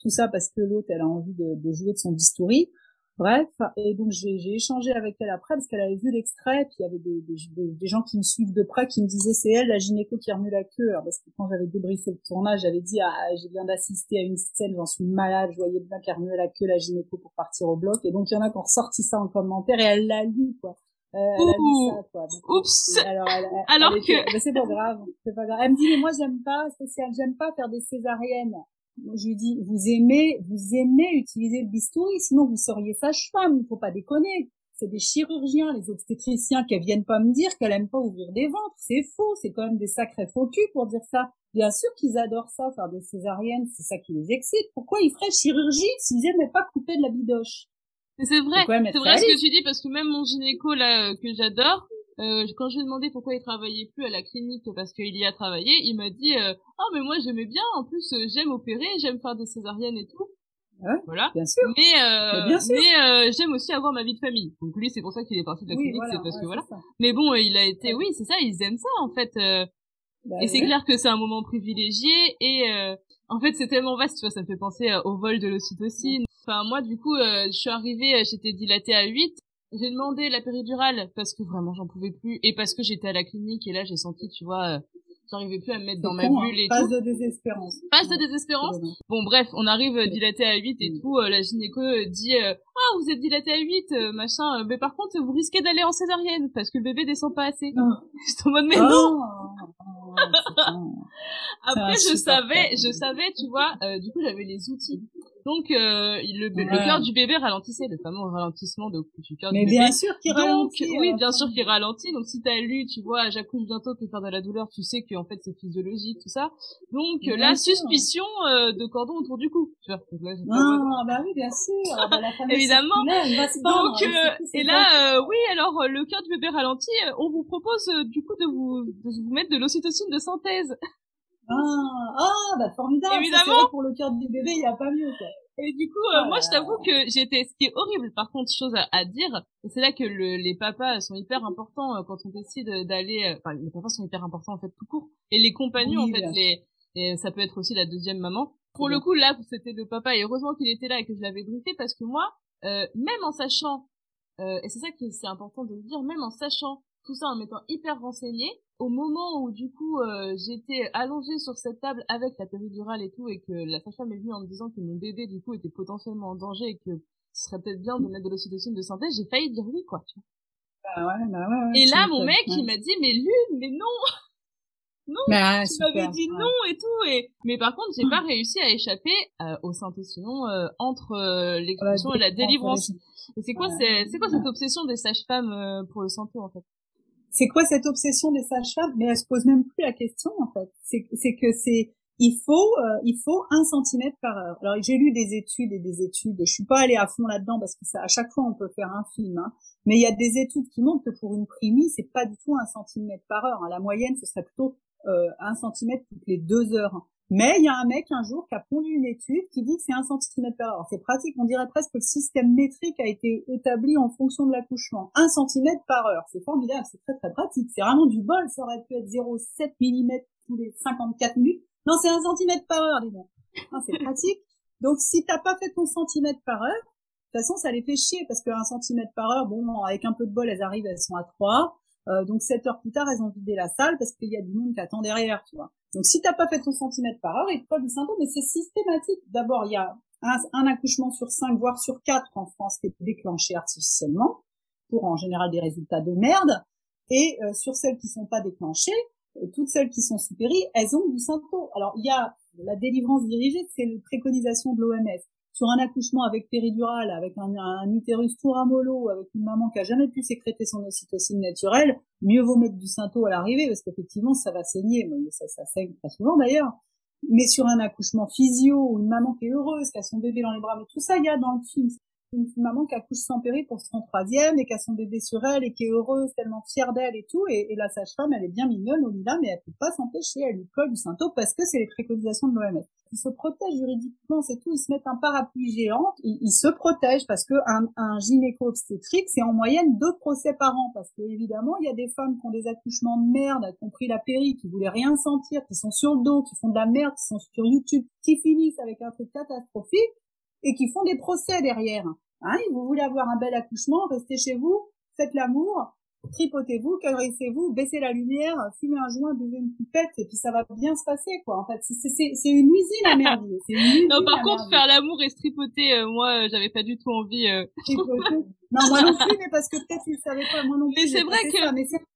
tout ça parce que l'autre, elle a envie de, de jouer de son bistouri. Bref, et donc j'ai échangé avec elle après parce qu'elle avait vu l'extrait, puis il y avait des, des, des, gens qui me suivent de près qui me disaient c'est elle la gynéco qui remue la queue. Alors parce que quand j'avais débriefé le tournage, j'avais dit ah j'ai bien d'assister à une scène, j'en suis malade, je voyais bien qu'elle remuait la queue la gynéco pour partir au bloc. Et donc il y en a qui ont ressorti ça en commentaire et elle l'a lu quoi. Euh, elle a lu ça quoi. Oups. alors, alors que c'est pas grave, c'est pas grave. Elle me dit mais moi j'aime pas spécial, j'aime pas faire des césariennes je lui dis, vous aimez, vous aimez utiliser le bistouri, sinon vous seriez sage-femme, il faut pas déconner. C'est des chirurgiens, les obstétriciens qui viennent pas me dire qu'elle aime pas ouvrir des ventres. C'est faux, c'est quand même des sacrés faux culs pour dire ça. Bien sûr qu'ils adorent ça, faire des césariennes, c'est ça qui les excite. Pourquoi ils feraient chirurgie s'ils aimaient pas couper de la bidoche? C'est vrai, c'est vrai ce que tu dis parce que même mon gynéco là euh, que j'adore, euh, quand je lui ai demandé pourquoi il travaillait plus à la clinique parce qu'il y a travaillé, il m'a dit euh, "Ah mais moi j'aimais bien, en plus euh, j'aime opérer, j'aime faire des césariennes et tout." voilà. Bien sûr. Mais euh, mais, j'aime aussi avoir ma vie de famille. Donc lui c'est pour ça qu'il est parti de la clinique, c'est parce que voilà. Mais bon, il a été oui, c'est ça, ils aiment ça en fait bah et c'est clair que c'est un moment privilégié et en fait c'est tellement vaste, tu vois, ça me fait penser au vol de l'ocytocine. Enfin moi du coup, je suis arrivée, j'étais dilatée à 8 j'ai demandé la péridurale parce que vraiment j'en pouvais plus et parce que j'étais à la clinique et là j'ai senti, tu vois, euh, j'arrivais plus à me mettre dans ma hein. bulle et Phase de désespérance. Phase de désespérance. Bon bref, on arrive dilaté à 8 et tout, la gynéco dit "Ah, vous êtes dilaté à 8 machin, mais par contre vous risquez d'aller en césarienne parce que le bébé descend pas assez." Oh. J'étais en mode "Mais non." Après je savais, je savais, tu vois, du coup j'avais les outils. Donc euh, le, le cœur du bébé ralentissait, le fameux ralentissement de, du cœur du bébé. Mais bien sûr qu'il ralentit. Oui, bien sûr qu'il ralentit. Donc si t'as lu, tu vois, j'accouche bientôt que faire de la douleur, tu sais qu'en fait c'est physiologique, tout ça. Donc la suspicion euh, de cordon autour du cou, tu vois. Donc là, ah, bah oui, bien sûr. Ah, bah, la Évidemment. Donc euh, et là, euh, oui, alors le cœur du bébé ralentit. On vous propose du coup de vous de vous mettre de l'ocytocine de synthèse. Ah, ah, bah formidable. Évidemment. pour le cœur du bébé, il y a pas mieux, quoi. Et du coup, euh, moi, je t'avoue que j'étais, ce qui est horrible, par contre, chose à, dire, c'est là que le, les papas sont hyper importants euh, quand on décide d'aller, euh, enfin, les papas sont hyper importants, en fait, tout court. Et les compagnons, en fait, les, et ça peut être aussi la deuxième maman. Pour le coup, là, c'était le papa, et heureusement qu'il était là et que je l'avais briefé, parce que moi, même en sachant, et c'est ça qui c'est important de le dire, même en sachant tout ça en m'étant hyper renseignée. Au moment où du coup euh, j'étais allongée sur cette table avec la péridurale et tout et que la sage-femme est venue en me disant que mon bébé du coup était potentiellement en danger et que ce serait peut-être bien de mettre de l'ocytocine de synthèse, j'ai failli dire oui quoi. Tu vois. Bah ouais, bah ouais, et là mon mec il m'a dit mais Lune mais non non bah, tu m'avais dit non et tout et mais par contre j'ai pas réussi à échapper euh, au Saint-Sinon euh, entre euh, l'expulsion et la délivrance. Et c'est quoi c'est c'est quoi cette obsession des sages-femmes euh, pour le santé en fait? C'est quoi cette obsession des sages-femmes? Mais elle se pose même plus la question en fait. C'est que c'est il faut euh, il faut un centimètre par heure. Alors j'ai lu des études et des études. Je suis pas allée à fond là-dedans parce que ça, à chaque fois on peut faire un film. Hein. Mais il y a des études qui montrent que pour une primie c'est pas du tout un centimètre par heure. Hein. La moyenne ce serait plutôt euh, un centimètre toutes les deux heures. Mais il y a un mec un jour qui a pondu une étude qui dit que c'est un centimètre par heure. C'est pratique, on dirait presque que le système métrique a été établi en fonction de l'accouchement. Un centimètre par heure, c'est formidable, c'est très très pratique. C'est vraiment du bol, ça aurait pu être 0,7 mm tous les 54 minutes. Non, c'est un centimètre par heure, dis donc. c'est pratique. Donc si t'as pas fait ton centimètre par heure, de toute façon ça les fait chier parce qu'un centimètre par heure, bon, avec un peu de bol, elles arrivent, elles sont à 3. Euh, donc 7 heures plus tard, elles ont vidé la salle parce qu'il y a du monde qui attend derrière, tu vois. Donc si t'as pas fait ton centimètre par heure, il te colle du symptôme, mais c'est systématique. D'abord, il y a un, accouchement sur 5, voire sur 4 en France qui est déclenché artificiellement, pour en général des résultats de merde. Et euh, sur celles qui sont pas déclenchées, euh, toutes celles qui sont sous péri, elles ont du symptôme. Alors il y a la délivrance dirigée, c'est une préconisation de l'OMS sur un accouchement avec péridurale, avec un, utérus tout ramollo, avec une maman qui a jamais pu sécréter son ocytocine naturelle, mieux vaut mettre du synto à l'arrivée parce qu'effectivement ça va saigner, mais ça, ça saigne très souvent d'ailleurs. Mais sur un accouchement physio, une maman qui est heureuse, qui a son bébé dans les bras, mais tout ça il y a dans le film une maman qui accouche sans péri pour son troisième et qui a son bébé sur elle et qui est heureuse, tellement fière d'elle et tout. Et, la sage-femme, elle est bien mignonne, au là, mais elle peut pas s'empêcher, elle lui colle du symptôme parce que c'est les préconisations de l'OMS. Ils se protègent juridiquement, c'est tout. Ils se mettent un parapluie géant. Ils, se protègent parce que un, gynéco-obstétrique, c'est en moyenne deux procès par an. Parce que évidemment, il y a des femmes qui ont des accouchements de merde, qui ont pris la péri, qui voulaient rien sentir, qui sont sur le dos, qui font de la merde, qui sont sur YouTube, qui finissent avec un truc catastrophique et qui font des procès derrière. Hein, vous voulez avoir un bel accouchement, restez chez vous, faites l'amour, tripotez-vous, caressez-vous, baissez la lumière, fumez un joint, buvez une pipette, et puis ça va bien se passer, quoi. En fait, c'est une usine à merdier. non, par contre, faire l'amour et se tripoter, euh, moi, j'avais pas du tout envie. Euh... non, moi non plus, mais parce que peut-être tu le savais pas, moi non plus. Mais c'est vrai que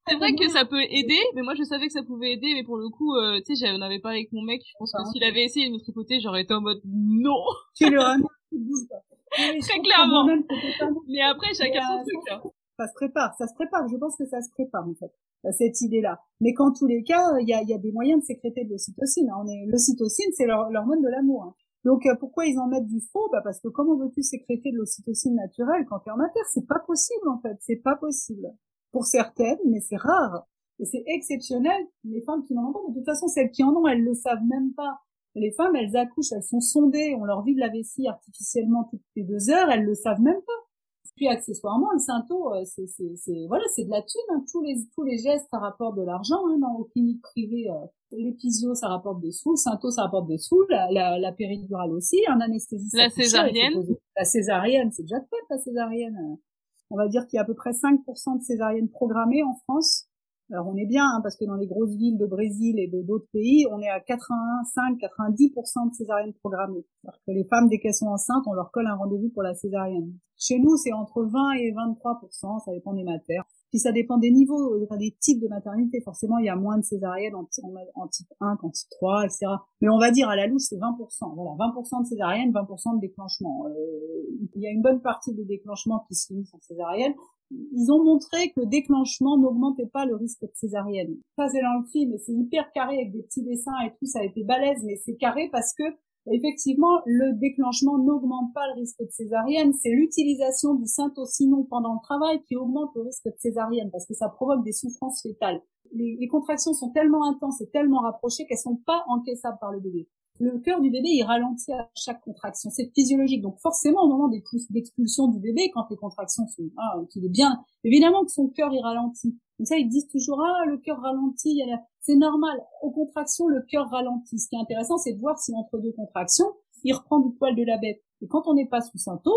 c'est vrai que ça peut aider, mais moi je savais que ça pouvait aider, mais pour le coup, euh, tu sais, j'en avais parlé avec mon mec. Je pense que s'il avait essayé de me tripoter, j'aurais été en mode non. Tu le Très clairement. Mais après, chacun son truc. Hein. Ça se prépare, ça se prépare. Je pense que ça se prépare en fait cette idée-là. Mais qu'en tous les cas, il y a, y a, des moyens de sécréter de l'ocytocine. Hein. On est l'ocytocine, c'est l'hormone de l'amour. Hein. Donc euh, pourquoi ils en mettent du faux? Bah parce que comment veux-tu sécréter de l'ocytocine naturelle quand tu es en matière C'est pas possible en fait, c'est pas possible. Pour certaines, mais c'est rare. Et c'est exceptionnel, les femmes qui n'en ont pas, mais de toute façon, celles qui en ont, elles le savent même pas. Les femmes, elles accouchent, elles sont sondées, on leur vide la vessie artificiellement toutes les deux heures, elles le savent même pas. Puis accessoirement, le synto, euh, c'est, c'est, c'est, voilà, c'est de la thune. Hein. Tous les tous les gestes, ça rapporte de l'argent. Hein, dans les cliniques privées, euh, l'épisio, ça rapporte des sous. Le synto, ça rapporte des sous. La, la, la péridurale aussi. Un anesthésiste. La césarienne. La césarienne, c'est déjà fait la césarienne. On va dire qu'il y a à peu près 5% de césariennes programmées en France. Alors on est bien hein, parce que dans les grosses villes de Brésil et de d'autres pays, on est à 85-90% de césariennes programmées. Alors que les femmes dès qu'elles sont enceintes, on leur colle un rendez-vous pour la césarienne. Chez nous, c'est entre 20 et 23%, ça dépend des matières. Puis ça dépend des niveaux, enfin, des types de maternité. Forcément, il y a moins de césariennes en, type 1 qu'en type 3, etc. Mais on va dire à la louche, c'est 20%. Voilà, 20% de césarienne, 20% de déclenchement. Euh, il y a une bonne partie des déclenchements qui se finissent en césarienne ils ont montré que le déclenchement n'augmentait pas le risque de césarienne. Ça, c'est dans le film, et c'est hyper carré avec des petits dessins et tout, ça a été balèze, mais c'est carré parce que, effectivement, le déclenchement n'augmente pas le risque de césarienne, c'est l'utilisation du syntocinon pendant le travail qui augmente le risque de césarienne parce que ça provoque des souffrances fétales. Les, les contractions sont tellement intenses et tellement rapprochées qu'elles sont pas encaissables par le bébé le cœur du bébé il ralentit à chaque contraction. C'est physiologique. Donc forcément au moment d'expulsion du bébé, quand les contractions sont, ah, qu'il est bien, évidemment que son cœur il ralentit. Donc ça ils disent toujours ah le cœur ralentit, c'est normal. Aux contractions le cœur ralentit. Ce qui est intéressant c'est de voir si entre deux contractions il reprend du poil de la bête. Et quand on n'est pas sous symptôme,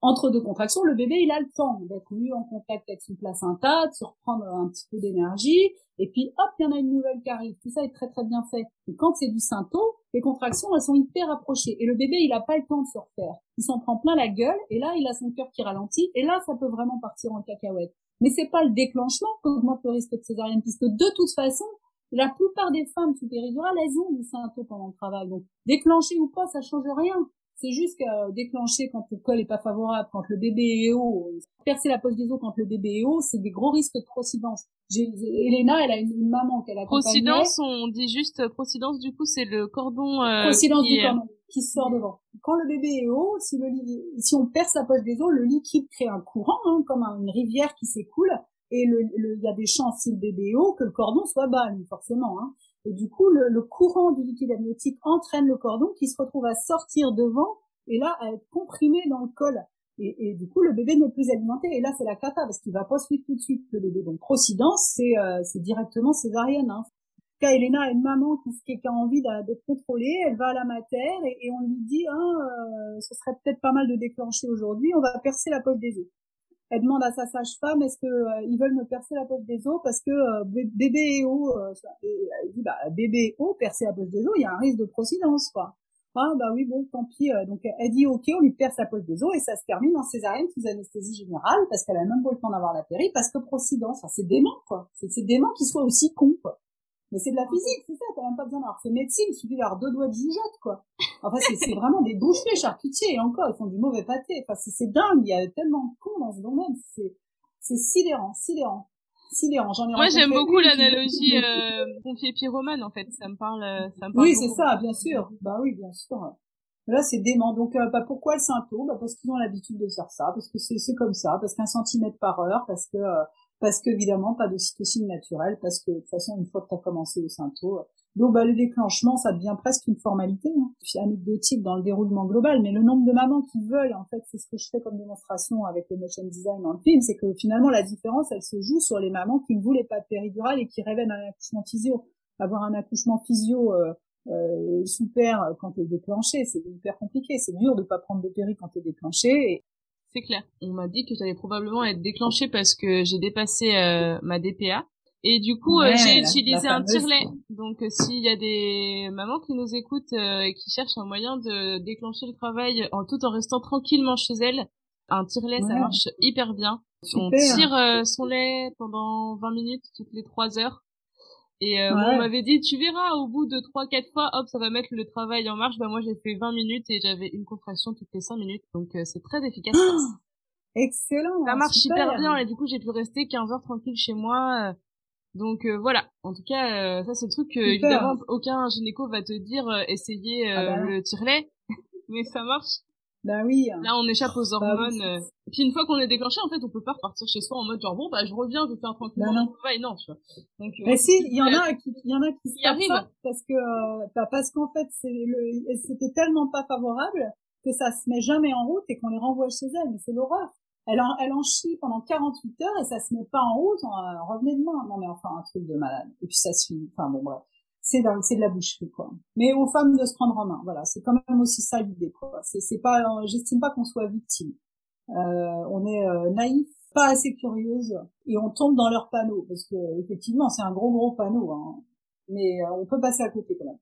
entre deux contractions, le bébé, il a le temps d'être mis en contact avec son placenta, de se reprendre un petit peu d'énergie, et puis hop, il y en a une nouvelle qui arrive. Tout ça est très très bien fait. Et quand c'est du symptôme, les contractions, elles sont hyper approchées. Et le bébé, il a pas le temps de se refaire. Il s'en prend plein la gueule, et là, il a son cœur qui ralentit, et là, ça peut vraiment partir en cacahuète. Mais c'est pas le déclenchement qui augmente le risque de césarienne, puisque de toute façon, la plupart des femmes sous péridurale, elles ont du symptôme pendant le travail. Donc, déclencher ou pas, ça change rien. C'est juste que déclencher quand le col est pas favorable, quand le bébé est haut, percer la poche des os quand le bébé est haut, c'est des gros risques de procidence. Elena, elle a une, maman qu'elle a Procidence, on dit juste procidence, du coup, c'est le cordon euh, procidence qui... du cordon qui sort devant. Quand le bébé est haut, si, le, si on perce la poche des os, le liquide crée un courant, hein, comme une rivière qui s'écoule, et il y a des chances, si le bébé est haut, que le cordon soit bas, forcément. Hein. Et du coup, le, courant du liquide amniotique entraîne le cordon qui se retrouve à sortir devant et là à être comprimé dans le col. Et, du coup, le bébé n'est plus alimenté. Et là, c'est la cata parce qu'il va pas suivre tout de suite le bébé. Donc, procidence, c'est euh, directement césarienne. Hein. Elena a une maman qui, qui a envie d'être contrôlée, elle va à la mater et, on lui dit, hein, euh, ce serait peut-être pas mal de déclencher aujourd'hui. On va percer la poche des os elle demande à sa sage-femme est-ce que euh, ils veulent me percer la poche des os parce que euh, bébé et eau euh, elle dit bah bébé haut percer la poche des os il y a un risque de procidence quoi. Ah bah oui bon tant pis donc elle dit ok on lui perce la poche des os et ça se termine en césarienne sous anesthésie générale parce qu'elle a même pas le temps d'avoir la péri parce que procidence enfin, c'est dément quoi. C'est dément qu'il soit aussi con quoi mais c'est de la physique, c'est ça, t'as même pas besoin d'avoir fait médecine, suffit d'avoir deux doigts de jugeote, quoi. Enfin, c'est vraiment des bouchers charcutiers, et encore, ils font du mauvais pâté. Enfin, c'est dingue, il y a tellement de cons dans ce domaine, c'est, c'est sidérant, sidérant. Sidérant, j'en ai Moi, j'aime beaucoup l'analogie, euh, pompier pyromane, en fait, ça me parle, euh, ça me parle Oui, c'est ça, bien sûr. Bah oui, bien sûr. Là, c'est dément. Donc, euh, bah, pourquoi le symptôme? Bah, Parce qu'ils ont l'habitude de faire ça, parce que c'est comme ça, parce qu'un centimètre par heure, parce que euh, parce qu'évidemment pas de cytocine naturelle, parce que de toute façon une fois que tu as commencé le symptôme, donc bah, le déclenchement ça devient presque une formalité, hein. puis anecdotique dans le déroulement global, mais le nombre de mamans qui veulent, en fait c'est ce que je fais comme démonstration avec le motion design dans le film, c'est que finalement la différence elle se joue sur les mamans qui ne voulaient pas de péridurale et qui rêvaient d'un accouchement physio. Avoir un accouchement physio euh, euh, super quand t'es déclenché, c'est hyper compliqué, c'est dur de pas prendre de péri quand t'es déclenché, c'est clair. On m'a dit que j'allais probablement être déclenchée parce que j'ai dépassé euh, ma DPA. Et du coup, euh, j'ai utilisé un tirelet. Donc, euh, s'il y a des mamans qui nous écoutent et qui cherchent un moyen de déclencher le travail en tout en restant tranquillement chez elles, un tirelet, ça marche hyper bien. On tire son lait pendant 20 minutes toutes les 3 heures. Et euh, on m'avait dit, tu verras, au bout de trois quatre fois, hop, ça va mettre le travail en marche. Bah moi, j'ai fait 20 minutes et j'avais une contraction toutes les 5 minutes. Donc euh, c'est très efficace. excellent. Ça marche super bien et du coup, j'ai pu rester 15 heures tranquille chez moi. Euh. Donc voilà. En tout cas, ça c'est le truc que évidemment aucun gynéco va te dire essayez ah bah le tirelet, mais ça marche. Bah oui. Là, on échappe aux bah hormones. Et puis une fois qu'on est déclenché, en fait, on peut pas repartir chez soi en mode genre bon bah je reviens, je fais un tranquillement bah non. travail. Non, tu vois. Donc, euh, Mais si, il y en a qui, il y en a qui se ça parce que euh, bah, parce qu'en fait c'est le, c'était tellement pas favorable que ça se met jamais en route et qu'on les renvoie chez elles. Mais c'est l'horreur. Elle en, elle en chie pendant 48 heures et ça se met pas en route. On, euh, revenez demain. Non mais enfin un truc de malade. Et puis ça se finit. Enfin bon bref c'est c'est de la boucherie quoi. Mais aux femmes de se prendre en main, voilà, c'est quand même aussi ça l'idée quoi. C'est c'est pas, j'estime pas qu'on soit victime. Euh, on est euh, naïf, pas assez curieuses et on tombe dans leur panneau parce que effectivement c'est un gros gros panneau, hein. mais on peut passer à côté quand même.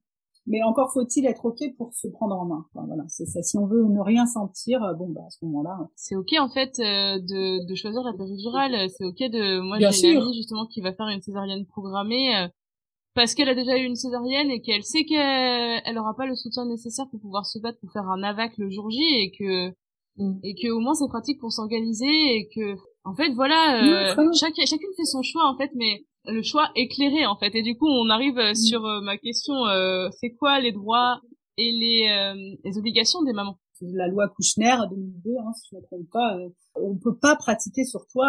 Mais encore faut-il être ok pour se prendre en main. voilà, c'est ça. Si on veut ne rien sentir, euh, bon bah à ce moment-là. C'est ok en fait euh, de, de choisir la péridurale. C'est ok de. Moi j'ai une amie justement qui va faire une césarienne programmée euh, parce qu'elle a déjà eu une césarienne et qu'elle sait qu'elle elle aura pas le soutien nécessaire pour pouvoir se battre pour faire un AVAC le jour J et que mm. et que au moins c'est pratique pour s'organiser et que en fait voilà chaque, chacune fait son choix en fait mais le choix éclairé en fait. Et du coup, on arrive euh, mm. sur euh, ma question euh, c'est quoi les droits et les, les obligations des mamans? La loi Kouchner 2002, hein, si je ne me trompe pas, on peut pas pratiquer sur toi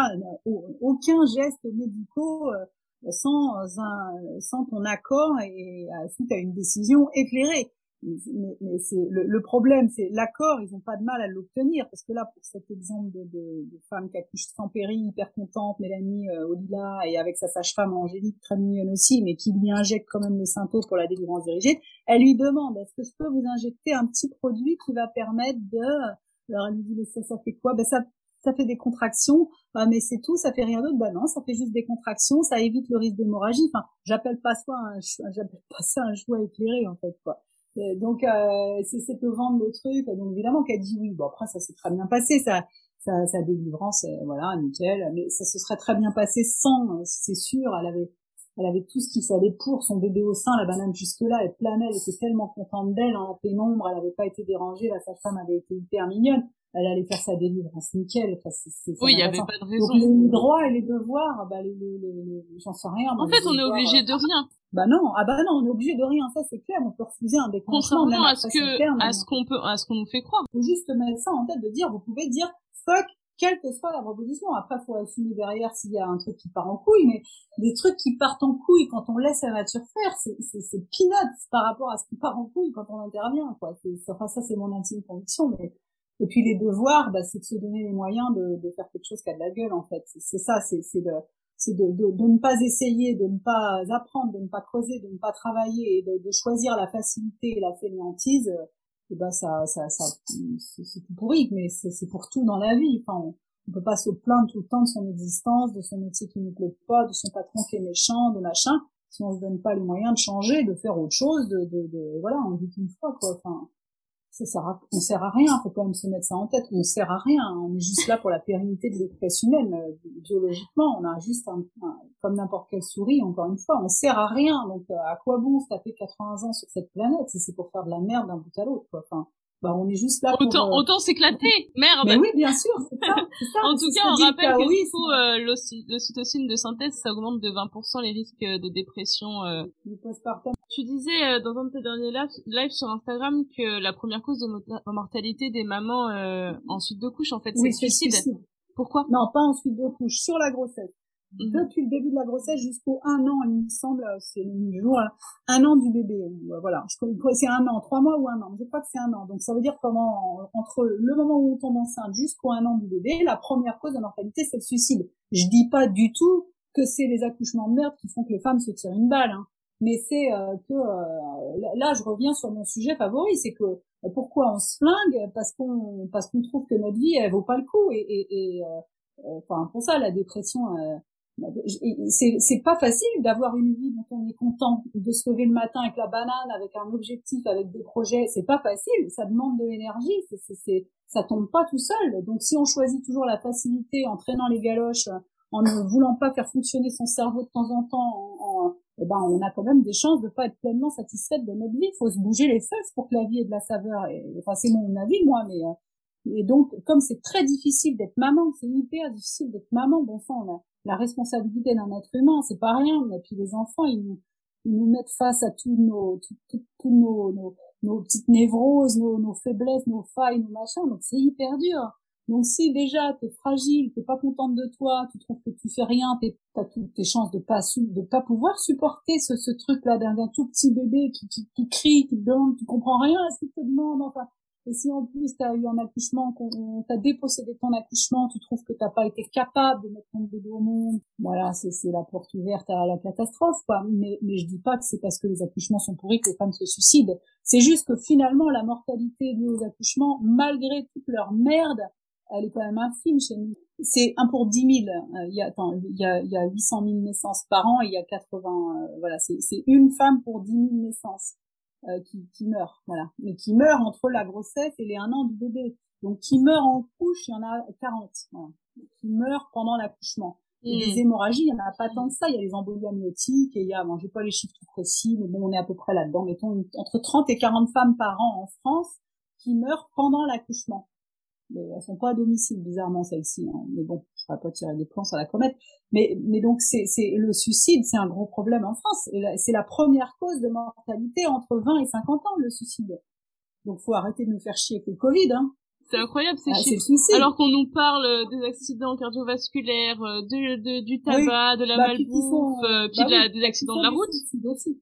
aucun geste médical sans un sans ton accord et suite à une décision éclairée mais, mais c'est le, le, problème, c'est l'accord. Ils n'ont pas de mal à l'obtenir parce que là, pour cet exemple de, de, de femme qui accouche sans péri, hyper contente, Mélanie euh, Olila, et avec sa sage-femme Angélique, très mignonne aussi, mais qui lui injecte quand même le synto pour la délivrance dirigée, elle lui demande est-ce que je peux vous injecter un petit produit qui va permettre de alors elle lui dit mais ça, ça fait quoi? Ben ça ça fait des contractions, ah, mais c'est tout, ça fait rien d'autre. Ben non, ça fait juste des contractions, ça évite le risque d'hémorragie. Enfin, j'appelle pas ça un, j'appelle pas choix éclairé en fait quoi. Euh, donc euh, c'est te vendre le truc. Donc évidemment qu'elle dit oui. Bon après ça s'est très bien passé, ça, sa, sa délivrance, euh, voilà, nickel. Mais ça se serait très bien passé sans, c'est sûr. Elle avait, elle avait tout ce qu'il fallait pour son bébé au sein. La banane jusque là, elle planait, elle était tellement contente d'elle en la pénombre. Elle n'avait pas été dérangée. La sage-femme avait été hyper mignonne elle allait faire sa délivrance nickel. Enfin, oui, il n'y avait pas de raison. Donc, les droits et les devoirs, bah, les, les, les, j'en sais rien. En fait, on est obligé de rien. Bah non, ah bah non, on est obligé de rien. Ça, c'est clair. On peut refuser un déclenchement. Contrairement à ce que, à ce qu'on peut, à ce qu'on nous fait croire. Faut juste mettre ça en tête de dire, vous pouvez dire, fuck, quelle que soit la proposition. Après, faut assumer derrière s'il y a un truc qui part en couille, mais des trucs qui partent en couille quand on laisse la nature faire, c'est peanuts par rapport à ce qui part en couille quand on intervient, quoi. Enfin, ça, c'est mon intime conviction, mais et puis les devoirs, bah, c'est de se donner les moyens de, de, faire quelque chose qui a de la gueule en fait. C'est ça, c'est de, de, de, de, ne pas essayer, de ne pas apprendre, de ne pas creuser, de ne pas travailler et de, choisir la facilité et la fainéantise. Et ben ça, ça, ça c'est tout pourri, mais c'est pour tout dans la vie. Enfin, on, on peut pas se plaindre tout le temps de son existence, de son métier qui ne plaît pas, de son patron qui est méchant, de machin, si on se donne pas les moyens de changer, de faire autre chose, de, de, de voilà, on vit une fois quoi. Enfin, ça sert à, on sert à rien, faut quand même se mettre ça en tête, on sert à rien, on est juste là pour la pérennité de l'espèce humaine, euh, biologiquement, on a juste un, comme n'importe quelle souris, encore une fois, on sert à rien, donc euh, à quoi bon se taper 80 ans sur cette planète si c'est pour faire de la merde d'un bout à l'autre, quoi, enfin, bah on est juste là autant, pour... Euh, autant s'éclater merde mais oui bien sûr c'est ça, ça en tout cas on rappelle que oui, du coup euh, l'ocytocine de synthèse ça augmente de 20% les risques de dépression euh. Tu disais euh, dans un de tes derniers lives sur Instagram que la première cause de mortalité des mamans en suite de couche en fait c'est le suicide. suicide pourquoi? Non pas en suite de couche sur la grossesse Mhm. depuis le début de la grossesse jusqu'au un an, il me semble, c'est le jour, un an du bébé. Euh, voilà, c'est un an, trois mois ou un an. Je crois que c'est un an. Donc ça veut dire pendant entre le moment où on tombe enceinte jusqu'au un an du bébé, la première cause de mortalité c'est le suicide. Je dis pas du tout que c'est les accouchements de merde qui font que les femmes se tirent une balle, hein. Mais c'est euh, que euh, là je reviens sur mon sujet favori, c'est que pourquoi on se flingue parce qu'on parce qu'on trouve que notre vie elle vaut pas le coup et, et, et enfin pour ça la dépression c'est pas facile d'avoir une vie dont on est content, de se lever le matin avec la banane, avec un objectif, avec des projets. C'est pas facile, ça demande de l'énergie, c'est, ça tombe pas tout seul. Donc si on choisit toujours la facilité en traînant les galoches, en ne voulant pas faire fonctionner son cerveau de temps en temps, ben on a quand même des chances de pas être pleinement satisfaite de notre vie. Il faut se bouger les fesses pour que la vie ait de la saveur. Et, enfin c'est mon avis moi, mais euh, et donc comme c'est très difficile d'être maman, c'est hyper difficile d'être maman. Bon sang, la responsabilité d'un être humain, c'est pas rien. Et puis les enfants, ils nous, ils nous mettent face à tous nos, tous nos, nos, nos, petites névroses, nos, nos faiblesses, nos failles, nos machins. Donc c'est hyper dur. Donc si déjà t'es fragile, t'es pas contente de toi, tu trouves que tu fais rien, t'as toutes tes chances de pas de pas pouvoir supporter ce, ce truc là d'un tout petit bébé qui, qui, qui crie, qui demande, tu comprends rien à ce qu'il te demande, enfin et si en plus tu as eu un accouchement, qu'on t'a dépossédé ton accouchement, tu trouves que t'as pas été capable de mettre ton bébé au monde, voilà, c'est la porte ouverte à la catastrophe, quoi. Mais, mais je dis pas que c'est parce que les accouchements sont pourris que les femmes se suicident. C'est juste que finalement, la mortalité liée aux accouchements, malgré toute leur merde, elle est quand même infime chez nous. c'est un pour 10 000. Il y a, attends, il y a, il y a 800 000 naissances par an et il y a 80, voilà, c'est, c'est une femme pour 10 000 naissances euh, qui, qui meurt, voilà. Mais qui meurt entre la grossesse et les un an du bébé. Donc, qui meurt en couche, il y en a 40, voilà. Qui meurt pendant l'accouchement. Et des hmm. hémorragies, il y en a pas tant que ça. Il y a les embolies amniotiques et il y a, bon, j'ai pas les chiffres tout précis, mais bon, on est à peu près là-dedans. Mettons entre 30 et 40 femmes par an en France qui meurent pendant l'accouchement mais elles sont pas à domicile bizarrement celles-ci. Hein. Mais bon, je vais pas tirer des plans sur la comète. Mais mais donc c'est c'est le suicide, c'est un gros problème en France. Et c'est la première cause de mortalité entre 20 et 50 ans le suicide. Donc faut arrêter de nous faire chier avec le Covid. Hein. C'est incroyable ces ah, chiffres. Alors qu'on nous parle euh, des accidents cardiovasculaires, euh, de, du tabac, de la bah, malbouffe, euh, puis, bah des accidents de la route. Aussi.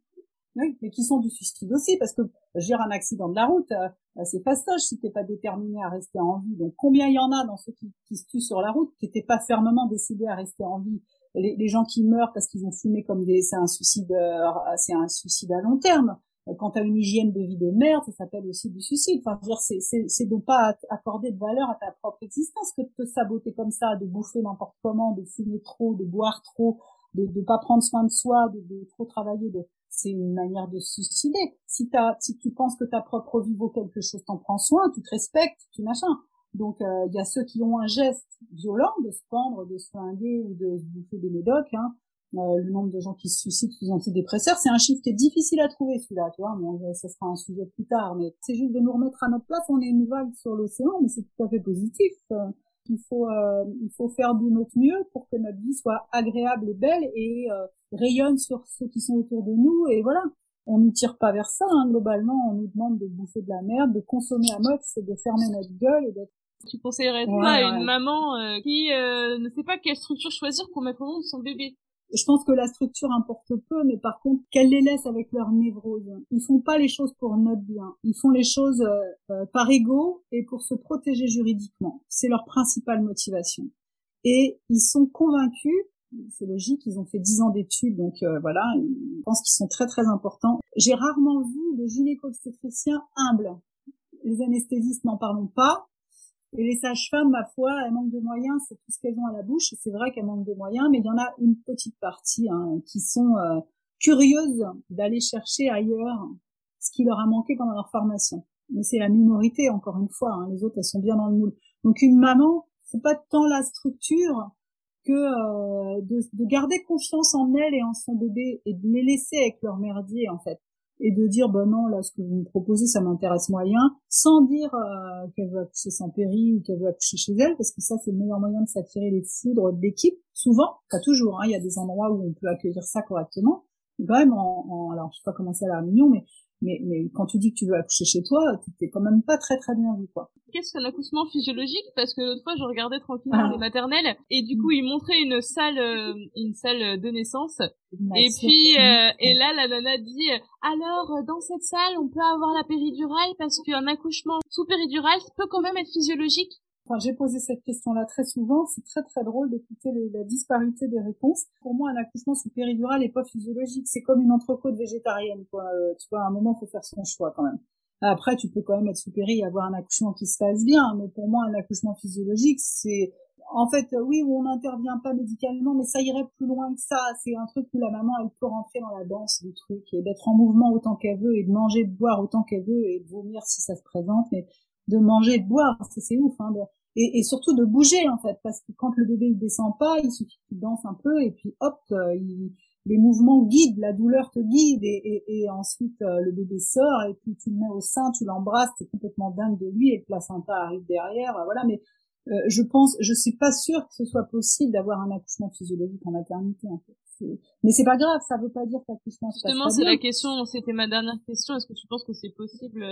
Oui, mais qui sont du suicide aussi, parce que gérer un accident de la route, euh, c'est fastoche si t'es pas déterminé à rester en vie. Donc combien il y en a dans ceux qui, qui se tuent sur la route, qui n'étaient pas fermement décidés à rester en vie? Les, les gens qui meurent parce qu'ils ont fumé comme des, c'est un suicide, euh, c'est un suicide à long terme. Euh, quand t'as une hygiène de vie de merde, ça s'appelle aussi du suicide. Enfin, dire, c'est, c'est, c'est de pas accorder de valeur à ta propre existence que de te saboter comme ça, de bouffer n'importe comment, de fumer trop, de boire trop, de ne pas prendre soin de soi, de, de trop travailler, de, c'est une manière de se suicider. Si si tu penses que ta propre vie vaut quelque chose, t'en prends soin, tu te respectes, tu machin. Donc il euh, y a ceux qui ont un geste violent de se pendre, de se flinguer ou de se bouffer des médocs. Hein. Euh, le nombre de gens qui se suicident sous antidépresseurs, c'est un chiffre qui est difficile à trouver celui-là, tu vois. Bon, ça sera un sujet plus tard, mais c'est juste de nous remettre à notre place. On est une vague sur l'océan, mais c'est tout à fait positif. Euh, il faut euh, il faut faire de notre mieux pour que notre vie soit agréable et belle et euh, rayonne sur ceux qui sont autour de nous. Et voilà on ne tire pas vers ça hein, globalement on nous demande de bouffer de la merde de consommer à mode c'est de fermer notre gueule et d'être tu conseillerais ouais, à une maman euh, qui ne sait pas quelle structure choisir pour mettre au monde son bébé? Je pense que la structure importe peu, mais par contre, qu'elle les laisse avec leur névrose. Ils font pas les choses pour notre bien. Ils font les choses euh, euh, par ego et pour se protéger juridiquement. C'est leur principale motivation. Et ils sont convaincus, c'est logique, ils ont fait dix ans d'études, donc euh, voilà, je pense qu'ils sont très très importants. J'ai rarement vu de gynéco-obstétriciens humbles. Les anesthésistes n'en parlons pas, et les sages-femmes, ma foi, elles manquent de moyens, c'est tout ce qu'elles ont à la bouche. C'est vrai qu'elles manquent de moyens, mais il y en a une petite partie hein, qui sont euh, curieuses d'aller chercher ailleurs ce qui leur a manqué pendant leur formation. Mais c'est la minorité, encore une fois. Hein, les autres, elles sont bien dans le moule. Donc une maman, c'est pas tant la structure que euh, de, de, garder confiance en elle et en son bébé et de les laisser avec leur merdier en fait et de dire bah non là ce que vous me proposez ça m'intéresse moyen sans dire euh, qu'elle veut accoucher sans péri ou qu'elle veut accoucher chez elle parce que ça c'est le meilleur moyen de s'attirer les foudres de l'équipe. Souvent pas toujours hein, il y a des endroits où on peut accueillir ça correctement. Quand même en, en alors je sais pas comment c'est à la Réunion mais mais, mais quand tu dis que tu veux accoucher chez toi, t'es quand même pas très très bien vu, quoi. Qu'est-ce qu'un accouchement physiologique Parce que l'autre fois, je regardais tranquillement ah. les maternelles et du coup, ils montraient une salle, euh, une salle de naissance. Et puis, euh, et là, la nana dit alors dans cette salle, on peut avoir la péridurale parce qu'un accouchement sous péridurale peut quand même être physiologique. Enfin, j'ai posé cette question-là très souvent. C'est très très drôle d'écouter la disparité des réponses. Pour moi, un accouchement sous péridurale n'est pas physiologique. C'est comme une entrecôte végétarienne. Quoi. Euh, tu vois, à un moment, faut faire son choix quand même. Après, tu peux quand même être sous et avoir un accouchement qui se passe bien. Mais pour moi, un accouchement physiologique, c'est en fait, oui, où on n'intervient pas médicalement, mais ça irait plus loin que ça. C'est un truc où la maman, elle peut rentrer dans la danse du truc et d'être en mouvement autant qu'elle veut et de manger, de boire autant qu'elle veut et de vomir si ça se présente. Mais de manger et de boire, c'est ouf, hein, et, et, surtout de bouger en fait, parce que quand le bébé il descend pas, il suffit qu'il danse un peu et puis hop, euh, il, les mouvements guident, la douleur te guide et, et, et ensuite euh, le bébé sort et puis tu le mets au sein, tu l'embrasses, t'es complètement dingue de lui et le placenta arrive derrière, voilà. Mais euh, je pense, je suis pas sûre que ce soit possible d'avoir un accouchement physiologique en maternité en fait. Mais c'est pas grave, ça veut pas dire que l'accouchement Justement, c'est la question, c'était ma dernière question. Est-ce que tu penses que c'est possible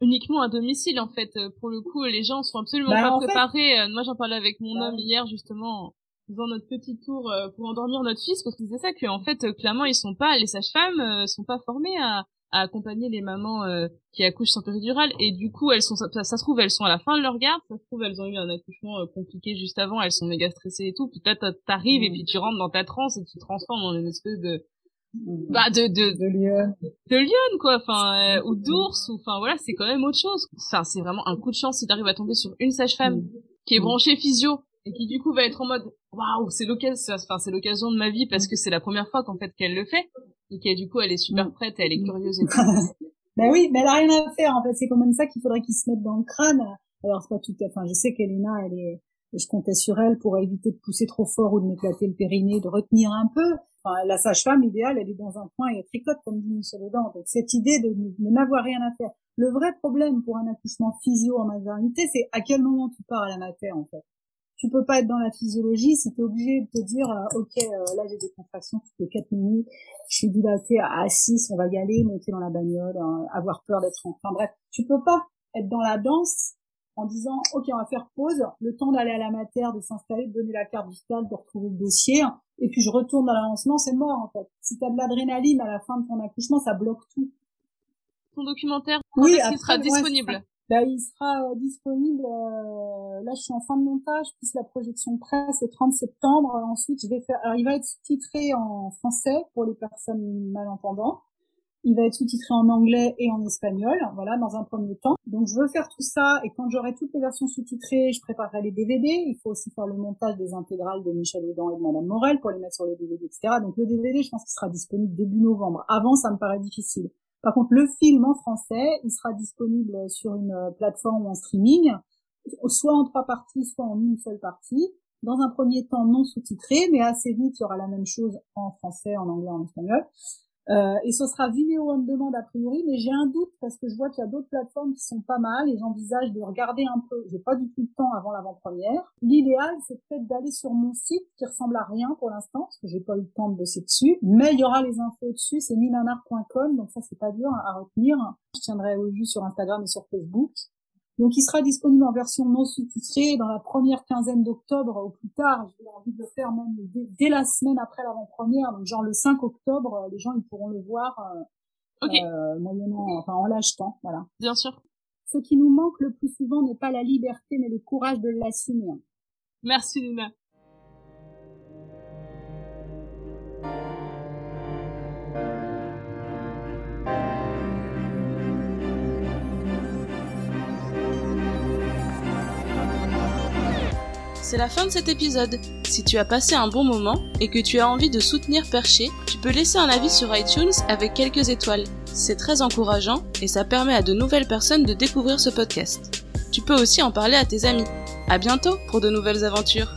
uniquement à domicile en fait. Pour le coup, les gens sont absolument bah, pas préparés. Euh, moi, j'en parlais avec mon bah homme hier justement, faisant notre petit tour euh, pour endormir notre fils, parce que c'est ça que en fait, euh, clairement, ils sont pas, les sages-femmes sont pas formées à, à accompagner les mamans qui accouchent sans péridurale et du coup elles sont ça, se trouve elles sont à la fin de leur garde ça se trouve elles ont eu un accouchement compliqué juste avant elles sont méga stressées et tout puis là t'arrives et mmh. puis tu rentres dans ta transe et tu te transformes en une espèce de bah de de quoi enfin euh, ou d'ours ou enfin voilà c'est quand même autre chose. Enfin c'est vraiment un coup de chance si t'arrives à tomber sur une sage-femme mm. qui est mm. branchée physio et qui du coup va être en mode waouh c'est l'occasion enfin c'est l'occasion de ma vie parce que c'est la première fois qu'en fait qu'elle le fait et qui du coup elle est super mm. prête elle est curieuse et tout. Ben oui mais elle a rien à faire en fait. C'est quand même ça qu'il faudrait qu'il se mette dans le crâne. Alors c'est pas tout à enfin je sais qu'Elena elle est je comptais sur elle pour éviter de pousser trop fort ou de m'éclater le périnée, de retenir un peu. Enfin, la sage-femme idéale, elle est dans un coin et elle tricote comme dit Michel Audin. Donc cette idée de, n'avoir rien à faire. Le vrai problème pour un accouchement physio en maternité, c'est à quel moment tu pars à la mater en fait. Tu peux pas être dans la physiologie si tu es obligé de te dire euh, ok euh, là j'ai des contractions toutes les 4 minutes, je suis dilatée à 6, on va y aller, monter dans la bagnole, hein, avoir peur d'être enfin bref, tu peux pas être dans la danse en disant ok on va faire pause, le temps d'aller à la matière, de s'installer, de donner la carte vitale, de retrouver le dossier, et puis je retourne dans l'avancement, c'est mort en fait. Si t'as de l'adrénaline à la fin de ton accouchement, ça bloque tout. Ton documentaire, oui, qu'il sera disponible bah, il sera euh, disponible. Euh, là, je suis en fin de montage, plus la projection presse le 30 septembre. ensuite, je vais faire. Alors, il va être sous-titré en français pour les personnes malentendantes. Il va être sous-titré en anglais et en espagnol, voilà, dans un premier temps. Donc je veux faire tout ça et quand j'aurai toutes les versions sous-titrées, je préparerai les DVD. Il faut aussi faire le montage des intégrales de Michel Audin et de Madame Morel pour les mettre sur les DVD, etc. Donc le DVD, je pense qu'il sera disponible début novembre. Avant, ça me paraît difficile. Par contre, le film en français, il sera disponible sur une plateforme en streaming, soit en trois parties, soit en une seule partie. Dans un premier temps non sous-titré, mais assez vite, il y aura la même chose en français, en anglais, en espagnol. Euh, et ce sera vidéo on demande a priori, mais j'ai un doute parce que je vois qu'il y a d'autres plateformes qui sont pas mal et j'envisage de regarder un peu. J'ai pas du tout le temps avant l'avant-première. L'idéal, c'est peut-être d'aller sur mon site qui ressemble à rien pour l'instant parce que j'ai pas eu le temps de bosser dessus. Mais il y aura les infos dessus, c'est minanar.com, donc ça c'est pas dur à retenir. Je tiendrai au jus sur Instagram et sur Facebook. Donc il sera disponible en version non sous-titrée dans la première quinzaine d'octobre au plus tard. J'ai envie de le faire même dès, la semaine après l'avant-première, donc genre le 5 octobre, euh, les gens ils pourront le voir euh, euh, moyennant, enfin en l'achetant, voilà. Bien sûr. Ce qui nous manque le plus souvent n'est pas la liberté, mais le courage de l'assumer. Merci Luna. C'est la fin de cet épisode. Si tu as passé un bon moment et que tu as envie de soutenir Perché, tu peux laisser un avis sur iTunes avec quelques étoiles. C'est très encourageant et ça permet à de nouvelles personnes de découvrir ce podcast. Tu peux aussi en parler à tes amis. À bientôt pour de nouvelles aventures.